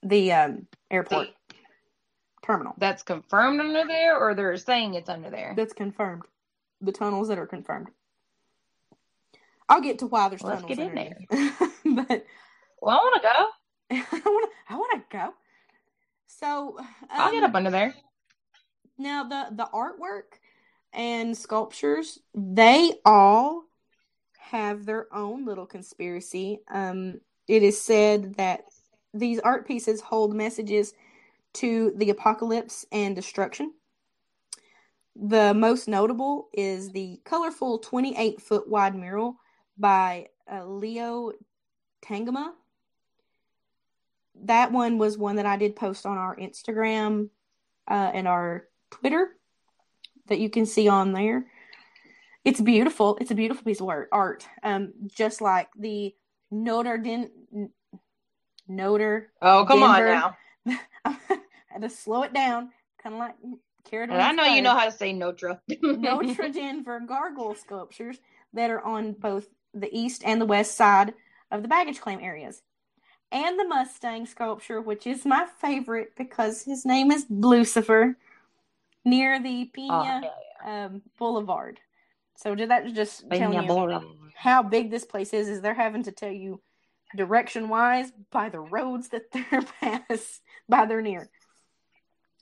the um, airport terminal. That's confirmed under there, or they're saying it's under there? That's confirmed. The tunnels that are confirmed. I'll get to why there's Let's tunnels get in underneath. but Well, I want to go. I want to. I want to go. So I'll um, get up under there. now the the artwork and sculptures they all have their own little conspiracy. Um, it is said that these art pieces hold messages to the apocalypse and destruction. The most notable is the colorful 28 foot wide mural by uh, Leo Tanguma. That one was one that I did post on our Instagram uh, and our Twitter that you can see on there. It's beautiful. It's a beautiful piece of art. Um, just like the Notre Den Notre Oh, come on now. I had to slow it down, kind of like carrot. And I know you know how to say Notre. Notre Denver gargoyle sculptures that are on both the east and the west side of the baggage claim areas. And the Mustang sculpture, which is my favorite because his name is Lucifer, near the Oh, Peña yeah, um, Boulevard. So did that just yeah. tell you Boulevard. how big this place is? Is they're having to tell you direction wise by the roads that they're past by they're near.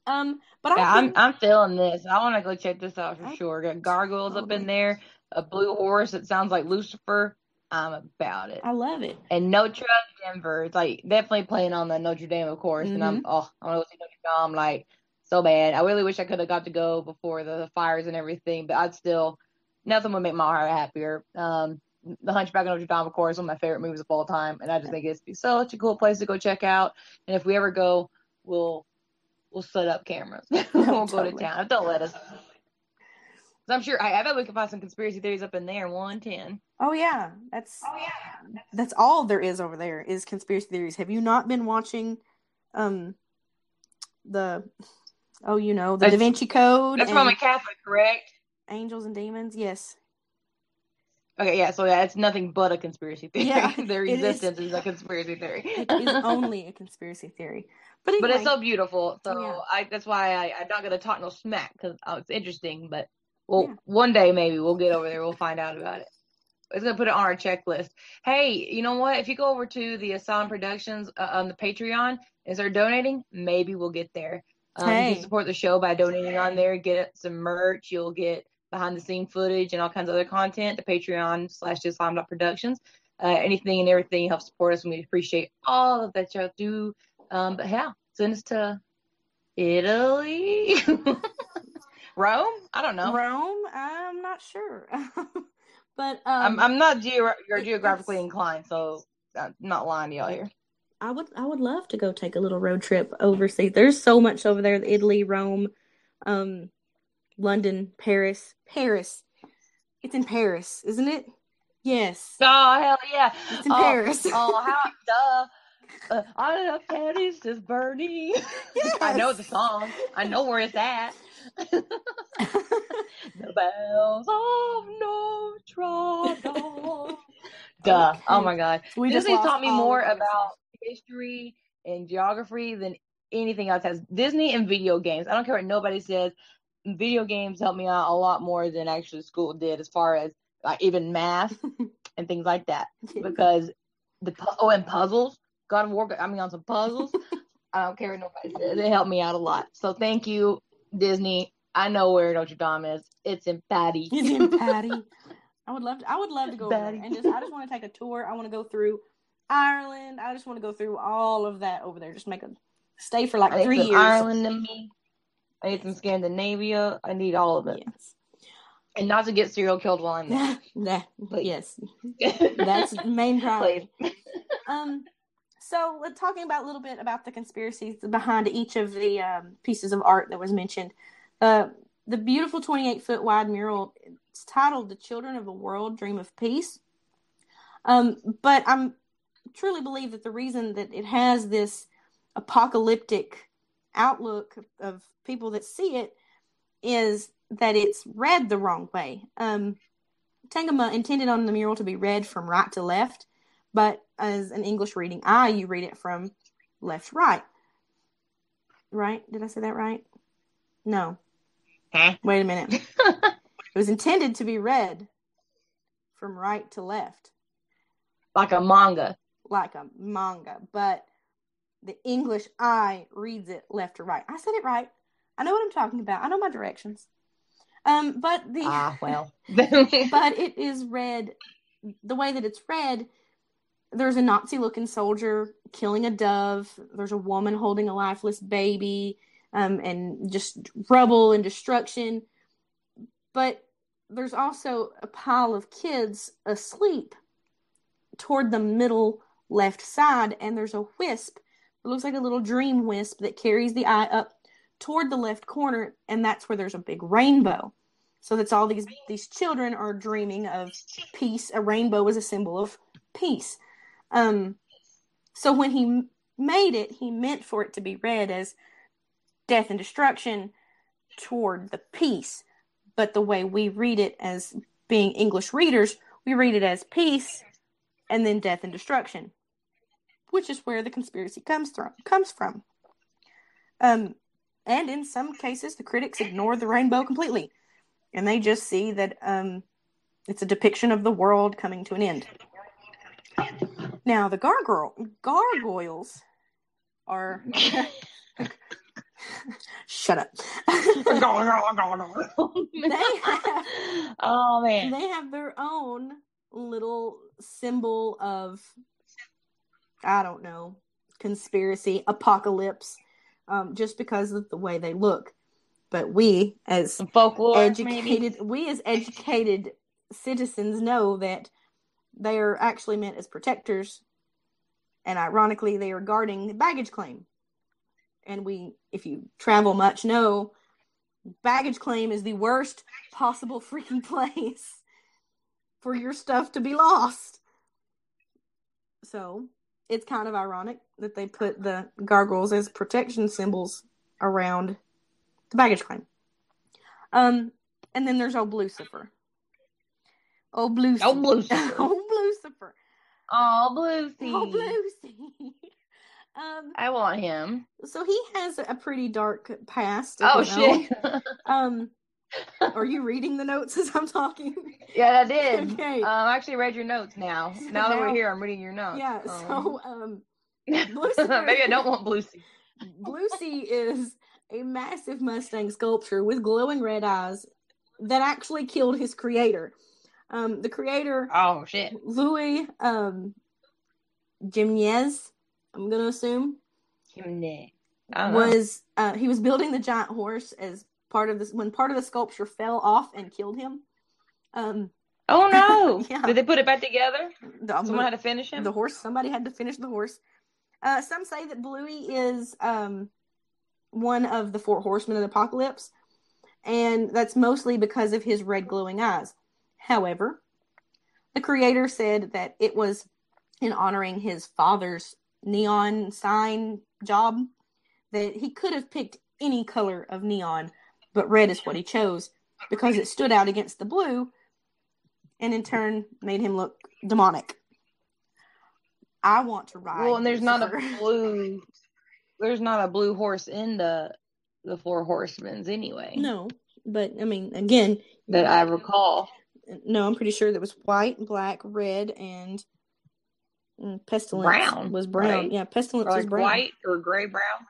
Um, but Yeah, I I'm I'm feeling this. I want to go check this out for I- sure. Got gargoyles up in there, a blue horse that sounds like Lucifer. I'm about it. I love it. And Notre Denver. It's like definitely playing on the Notre Dame, of course. And Mm-hmm. I'm oh, I want to go see Notre Dame like so bad. I really wish I could have got to go before the fires and everything, but I'd still nothing would make my heart happier. Um, The Hunchback of Notre Dame, of course, one of my favorite movies of all time, and I just think it's be such a cool place to go check out. And if we ever go, we'll we'll set up cameras. we'll go to town. If they'll let us. 'Cause I'm sure. I, I bet we can find some conspiracy theories up in there. One ten. Oh yeah, that's Oh yeah. that's all there is over there is conspiracy theories. Have you not been watching um the oh you know the Da Vinci Code That's and Roman Catholic, correct? Angels and Demons? Yes. Okay, yeah, so yeah, it's nothing but a conspiracy theory. Yeah, Their it is. existence is. a conspiracy theory. It is only a conspiracy theory. But anyway, but it's so beautiful. So yeah. I that's why I, I'm not gonna talk no smack because oh, it's interesting. But well, Yeah. one day maybe we'll get over there. We'll find out about it. It's gonna put it on our checklist. Hey, you know what? If you go over to the Asylum Productions uh, on the Patreon and start donating, maybe we'll get there. Um, You can support the show by donating on there. Get some merch. You'll get behind the scene footage and all kinds of other content. The Patreon slash Productions. Uh, anything and everything helps support us, and we appreciate all of that y'all do. Um, but yeah, send us to Italy, Rome. I don't know. Rome. I'm not sure, but um, I'm I'm not you're it- geographically inclined, so I'm not lying to y'all here. I would I would love to go take a little road trip overseas. There's so much over there: Italy, Rome, um, London, Paris. Paris. It's in Paris, isn't it? Yes, Oh hell yeah! it's in oh, Paris. oh how duh. Uh, I love Paris is burning. I know the song. I know where it's at. the bells of Notre Dame. Duh. Oh my god. we Disney lost taught me more about history and geography than anything else has. Disney and video games. I don't care what nobody says. Video games helped me out a lot more than actually school did, as far as like even math and things like that. Because the oh, and puzzles. God of War got me on some puzzles. I don't care what nobody says. It helped me out a lot. So thank you, Disney. I know where Notre Dame is. It's in Patty. it's in Patty. I would love to. I would love to go over there and just. I just want to take a tour. I want to go through Ireland. I just want to go through all of that over there. Just make a stay for like need three years. Ireland in me. I need some Scandinavia. I need all of it. Yes. And not to get serial killed while I'm there. Nah, Please. yes, that's the main priority. Please. Um, so talking about a little bit about the conspiracies behind each of the um, pieces of art that was mentioned. Uh, the beautiful 28 foot wide mural. It's titled "The Children of a World Dream of Peace." Um, but I'm truly believe that the reason that it has this apocalyptic outlook of people that see it is that it's read the wrong way. Um, Tanguma intended on the mural to be read from right to left, but as an English reading eye, you read it from left to right. Right? Did I say that right? No. Huh? Wait a minute. it was intended to be read from right to left, like a manga. like a manga, but the English eye reads it left to right. I said it right. I know what I'm talking about. I know my directions. Um, but the Ah, well. but it is read the way that it's read there's a nazi looking soldier killing a dove there's a woman holding a lifeless baby um, and just rubble and destruction but there's also a pile of kids asleep toward the middle left side and there's a wisp looks like a little dream wisp that carries the eye up toward the left corner and that's where there's a big rainbow so that's all these these children are dreaming of peace. A rainbow is a symbol of peace. Um, so when he made it, he meant for it to be read as death and destruction toward the peace. But the way we read it as being English readers, we read it as peace and then death and destruction, which is where the conspiracy comes from. Comes from. Um, and in some cases, the critics ignore the rainbow completely and they just see that um, it's a depiction of the world coming to an end. Now, the gargoyle, gargoyles are Shut up. have- oh man. they have their own little symbol of I don't know conspiracy apocalypse um, just because of the way they look. But we, as Some folklore, maybe. educated, we as educated citizens know that they are actually meant as protectors, and ironically, they are guarding the baggage claim. And we, if you travel much, know baggage claim is the worst possible freaking place for your stuff to be lost. So it's kind of ironic that they put the gargoyles as protection symbols around the baggage claim. Um, and then there's old Lucifer. Old Lucifer. Old Lucifer. old Lucifer. Oh, Bluesy. Old Lucy. um, I want him. so he has a pretty dark past. Oh if you know. shit. Um, are you reading the notes as I'm talking? yeah, I did. Okay. Um, I actually read your notes now. So Now that now- we're here, I'm reading your notes. yeah. Um, So um, maybe I don't want Bluesy. Lucy is a massive Mustang sculpture with glowing red eyes that actually killed his creator. Um, the creator, Oh shit. Louis um, Jimenez, I'm gonna assume, Chimney. I don't know. was uh, he was building the giant horse as part of this when part of the sculpture fell off and killed him. Um, Oh no! Yeah. Did they put it back together? the, Someone had to finish him. the horse. Somebody had to finish the horse. Uh, some say that Bluey is um, one of the four horsemen of the apocalypse, and that's mostly because of his red glowing eyes. However, the creator said that it was in honoring his father's neon sign job that he could have picked any color of neon, but red is what he chose because it stood out against the blue and in turn made him look demonic. I want to ride. well, and there's not a blue. There's not a blue horse in the the four horsemen's anyway. No, but I mean, again, That I recall. no, I'm pretty sure that was white, black, red, and mm, pestilence Brown, was brown. right? Yeah, pestilence Or was brown. white or gray brown.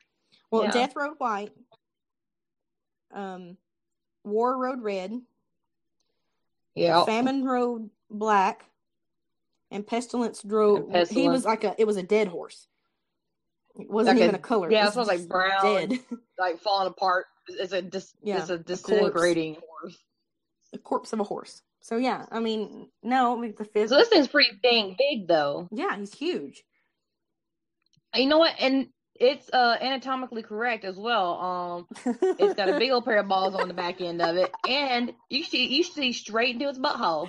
Well, yeah. Death Road white. Um, War Road red. Yeah. Famine Road black. And Pestilence drove. And He was like a. It was a dead horse. It wasn't Like even a color. yeah, it it smells like brown. Dead. Like falling apart. It's a dis- Yeah, it's a a disintegrating horse. the corpse of a horse. So yeah, I mean, no, I mean, the fifth. So this thing's pretty dang big though. yeah, he's huge. You know what? And it's uh anatomically correct as well. Um It's got a big old pair of balls on the back end of it, and you see you see straight into its butthole.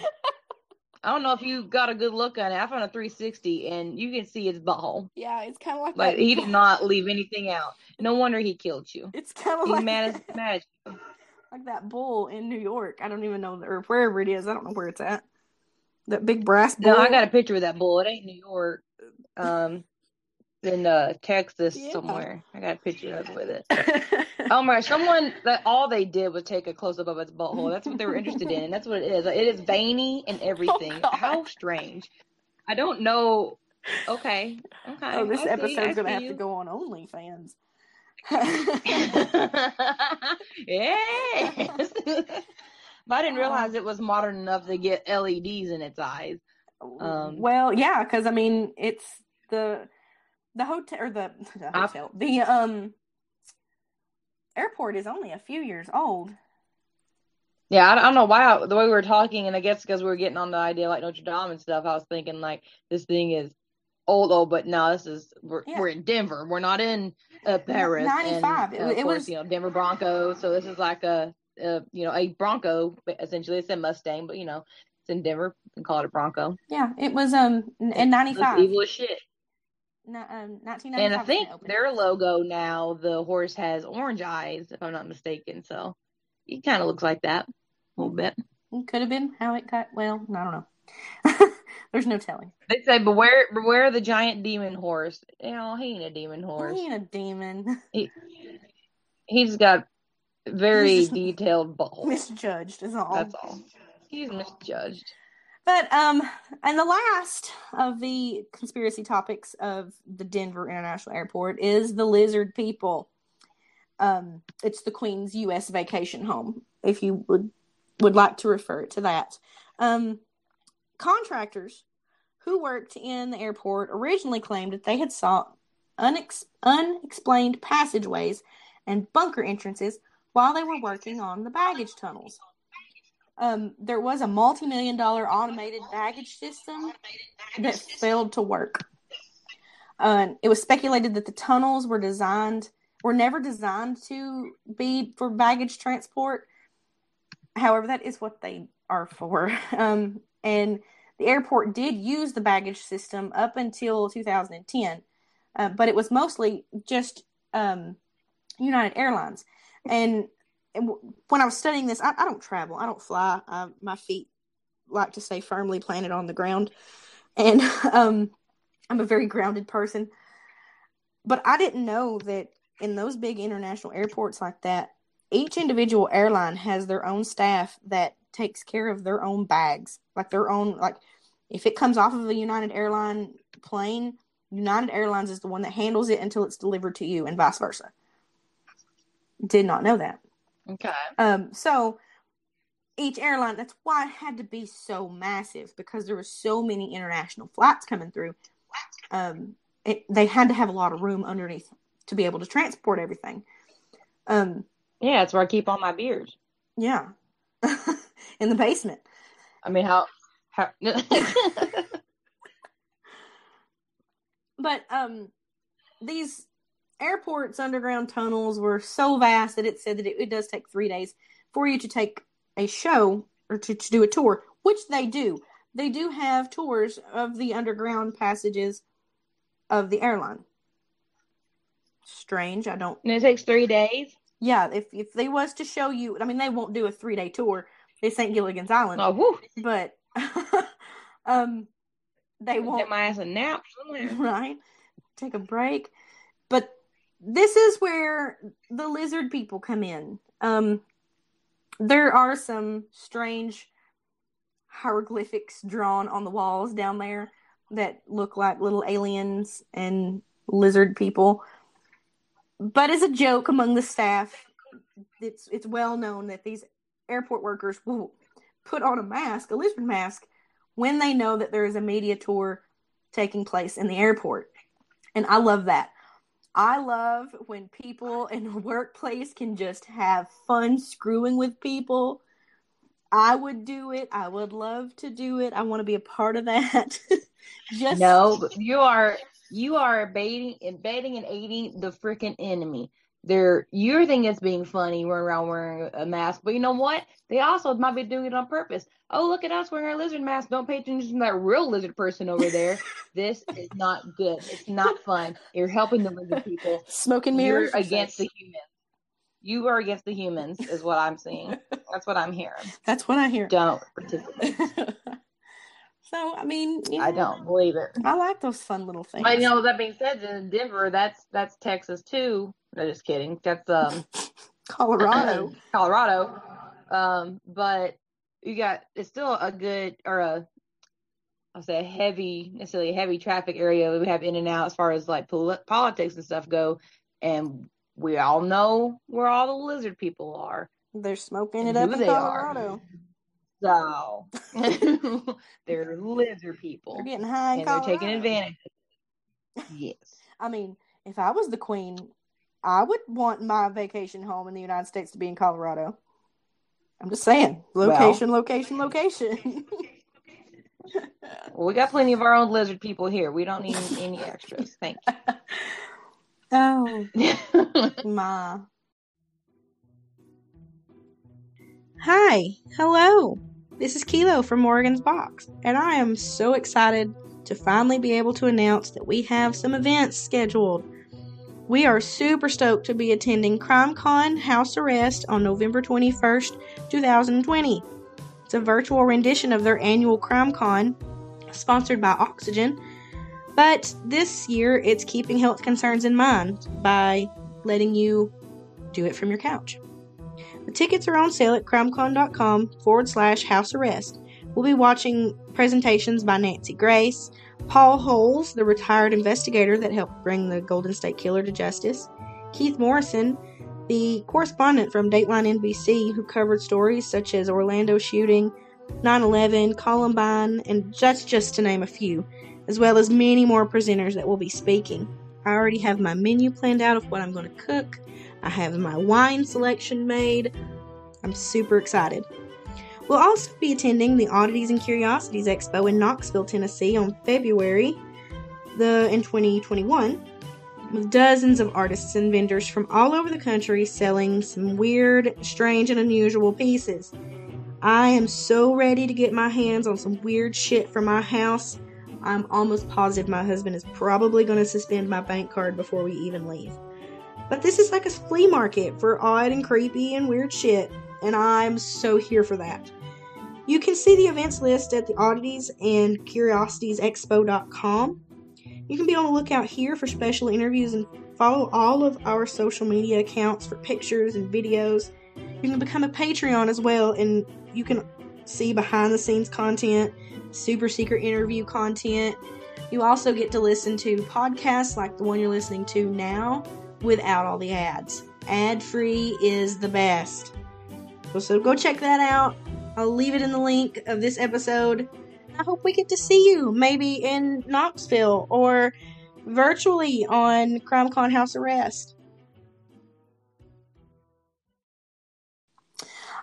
I don't know if you got a good look on it. I found a 360, and you can see its butthole. yeah, it's kind of like Like that. he did not leave anything out. No wonder he killed you. It's kind of like mad that, as mad. Like that bull in New York. I don't even know or wherever it is. I don't know where it's at. That big brass bull. No, I got a picture of that bull. It ain't New York. Um, in uh Texas Yeah. somewhere. I got a picture of it with it. Oh my! Someone that all they did was take a close up of its butthole. That's what they were interested in. That's what it is. It is veiny and everything. God. How strange! I don't know. Okay, okay. oh, this I see, episode's I gonna have you. to go on OnlyFans. yes. but I didn't realize it was modern enough to get LEDs in its eyes. Um, well, yeah, because I mean, it's the the hotel or the, the hotel. The um airport is only a few years old. Yeah, I I don't know why I- the way we were talking, and I guess because we were getting on the idea like Notre Dame and stuff. I was thinking like this thing is old, old, but no, this is we're Yeah. we're in Denver. We're not in uh, Paris. 95. And, It uh, was- of it course, was- you know Denver Broncos. So this is like a, a you know a Bronco essentially. It's a Mustang, but you know it's in Denver. and call it a Bronco. Yeah, it was um in ninety five. evil as shit. Um, And. I think their logo now, the horse has orange eyes, if I'm not mistaken. So it kind of looks like that a little bit. could have been how it got. Well, I don't know. There's no telling. They say beware beware the giant demon horse. You know, he ain't a demon horse. He ain't a demon. He, he's got very He's detailed butthole. Misjudged is all. That's all. He's misjudged. But um, and the last of the conspiracy topics of the Denver International Airport is the lizard people. Um, it's the Queen's U.S. vacation home, if you would would like to refer to that. Um, contractors who worked in the airport originally claimed that they had saw unex- unexplained passageways and bunker entrances while they were working on the baggage tunnels. Um, there was a multi million dollar automated baggage system that failed to work. Uh, it was speculated that the tunnels were designed were never designed to be for baggage transport. However, that is what they are for. Um, and the airport did use the baggage system up until 2010, uh, but it was mostly just um, United Airlines. And, and when I was studying this, I, I don't travel, I don't fly. I, my feet like to stay firmly planted on the ground, and um, I'm a very grounded person. But I didn't know that in those big international airports like that, each individual airline has their own staff that takes care of their own bags, like their own like if it comes off of a United Airline plane, United Airlines is the one that handles it until it's delivered to you and vice versa. Did not know that. Okay. Um so each airline that's why it had to be so massive because there were so many international flights coming through. Um it, they had to have a lot of room underneath to be able to transport everything. Um Yeah, that's where I keep all my beers. yeah. In the basement. I mean, how? how But um, these airports underground tunnels were so vast that it said that it, it does take three days for you to take a show or to, to do a tour, which they do. They do have tours of the underground passages of the airline. Strange. I don't. and it takes three days. Yeah, if if they was to show you, I mean, they won't do a three day tour. It's St. Gilligan's Island, Oh, whew. but um, they won't. Get my ass a nap somewhere. right? Take a break. But this is where the lizard people come in. Um, there are some strange hieroglyphics drawn on the walls down there that look like little aliens and lizard people. But as a joke among the staff, it's it's well known that these airport workers will put on a mask, a lizard mask, when they know that there is a media tour taking place in the airport. And I love that. I love when people in a workplace can just have fun screwing with people. I would do it. I would love to do it. I want to be a part of that. just No, you are you are baiting baiting and aiding the freaking enemy. They're you think it's being funny running around wearing a mask, but you know what? They also might be doing it on purpose. Oh, look at us wearing our lizard mask. Don't pay attention to that real lizard person over there. this is not good. It's not fun. You're helping the lizard people. smoking You're mirrors. against the humans. You are against the humans, is what I'm seeing. That's what I'm hearing. That's what I hear. Don't participate. so I mean, you I don't believe it. I like those fun little things. But you know, that being said, in Denver, that's that's Texas too. No, just kidding. That's um Colorado. Colorado. Um, but you got it's still a good or a I'll say a heavy necessarily a heavy traffic area we have in and out as far as like pol- politics and stuff go, and we all know where all the lizard people are. They're smoking it up in they are. Colorado. So they're lizard people, They're getting high in and they're taking advantage. Yes. I mean, if I was the queen, I would want my vacation home in the United States to be in Colorado. I'm just saying, location, location, location. Well, we got plenty of our own lizard people here. We don't need any extras. Thank you. oh you. my. Hi, hello. This is Kilo from Morgan's Box, and I am so excited to finally be able to announce that we have some events scheduled. We are super stoked to be attending CrimeCon House Arrest on November 21st, 2020. It's a virtual rendition of their annual CrimeCon, sponsored by Oxygen, but this year it's keeping health concerns in mind by letting you do it from your couch. The tickets are on sale at crimecon.com forward slash house arrest. We'll be watching presentations by Nancy Grace, Paul Holes, the retired investigator that helped bring the Golden State Killer to justice, Keith Morrison, the correspondent from Dateline NBC who covered stories such as Orlando shooting, 9 11, Columbine, and that's just to name a few, as well as many more presenters that will be speaking. I already have my menu planned out of what I'm going to cook. I have my wine selection made. I'm super excited. We'll also be attending the Oddities and Curiosities Expo in Knoxville, Tennessee on February the in 2021 with dozens of artists and vendors from all over the country selling some weird, strange, and unusual pieces. I am so ready to get my hands on some weird shit for my house. I'm almost positive my husband is probably going to suspend my bank card before we even leave. But this is like a flea market for odd and creepy and weird shit, and I'm so here for that. You can see the events list at the Oddities and Curiosities Expo.com. You can be on the lookout here for special interviews and follow all of our social media accounts for pictures and videos. You can become a Patreon as well, and you can see behind the scenes content, super secret interview content. You also get to listen to podcasts like the one you're listening to now without all the ads. Ad free is the best. So go check that out. I'll leave it in the link of this episode. I hope we get to see you, maybe in Knoxville or virtually on CrimeCon House Arrest.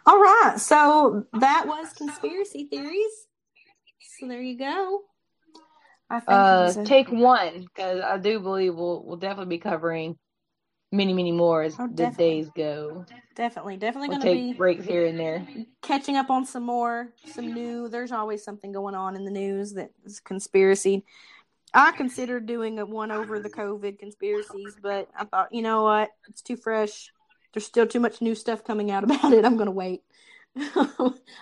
All right, so that was conspiracy theories. So there you go. I think uh, a... take one because I do believe we'll we'll definitely be covering many, many more as oh, the days go. Definitely, definitely we'll going to be breaks here and there. Catching up on some more, some new. There's always something going on in the news that is conspiracy. I considered doing a one over the COVID conspiracies, but I thought, you know what, it's too fresh. There's still too much new stuff coming out about it. I'm going to wait.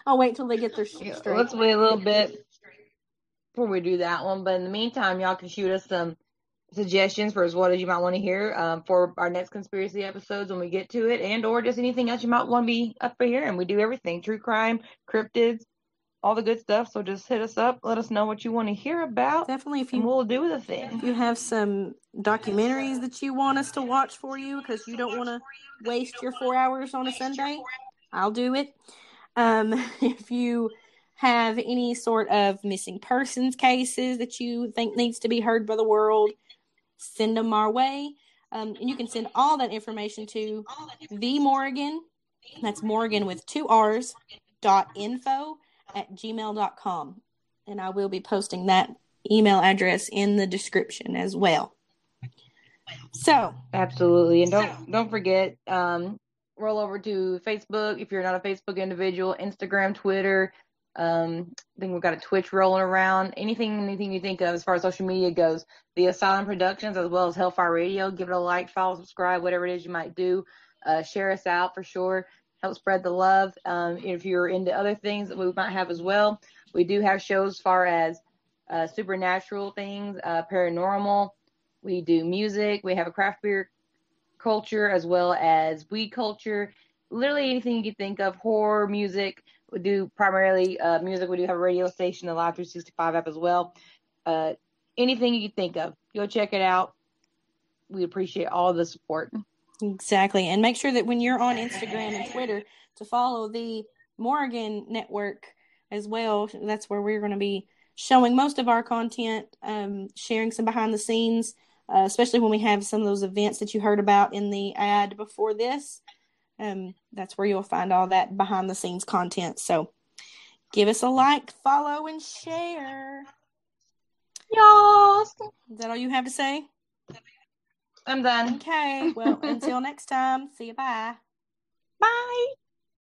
I'll wait till they get their shit straight. Let's wait a little bit before we do that one. But in the meantime, y'all can shoot us some suggestions for as what as you might want to hear um, for our next conspiracy episodes when we get to it, and or just anything else you might want to be up for hearing. We do everything: true crime, cryptids, all the good stuff. So just hit us up, let us know what you want to hear about. Definitely, if you we'll do the thing. If you have some documentaries that you want us to watch for you because you don't want to waste your four hours on a Sunday, I'll do it. Um, if you have any sort of missing persons cases that you think needs to be heard by the world, send them our way. Um, and you can send all that information to the Morrigan. That's Morrigan with two R's dot info at gmail.com. And I will be posting that email address in the description as well. So absolutely, and don't don't forget um, roll over to Facebook if you're not a Facebook individual, Instagram, Twitter, um, I think we've got a Twitch rolling around. Anything, anything you think of as far as social media goes, the Asylum Productions as well as Hellfire Radio. Give it a like, follow, subscribe, whatever it is you might do. Uh, share us out for sure. Help spread the love. Um, if you're into other things that we might have as well, we do have shows as far as uh, supernatural things, uh, paranormal. We do music. We have a craft beer culture as well as weed culture. Literally anything you can think of, horror, music we do primarily uh, music. We do have a radio station, the Live 365 app as well. Uh, anything you think of, go check it out. We appreciate all the support. Exactly. And make sure that when you're on Instagram and Twitter to follow the Morrigan Network as well. That's where we're going to be showing most of our content, um, sharing some behind the scenes, uh, especially when we have some of those events that you heard about in the ad before this. Um, that's where you'll find all that behind the scenes content. So give us a like, follow, and share. Yes. Is that all you have to say? I'm done. Okay. Well, until next time, see you. Bye. Bye.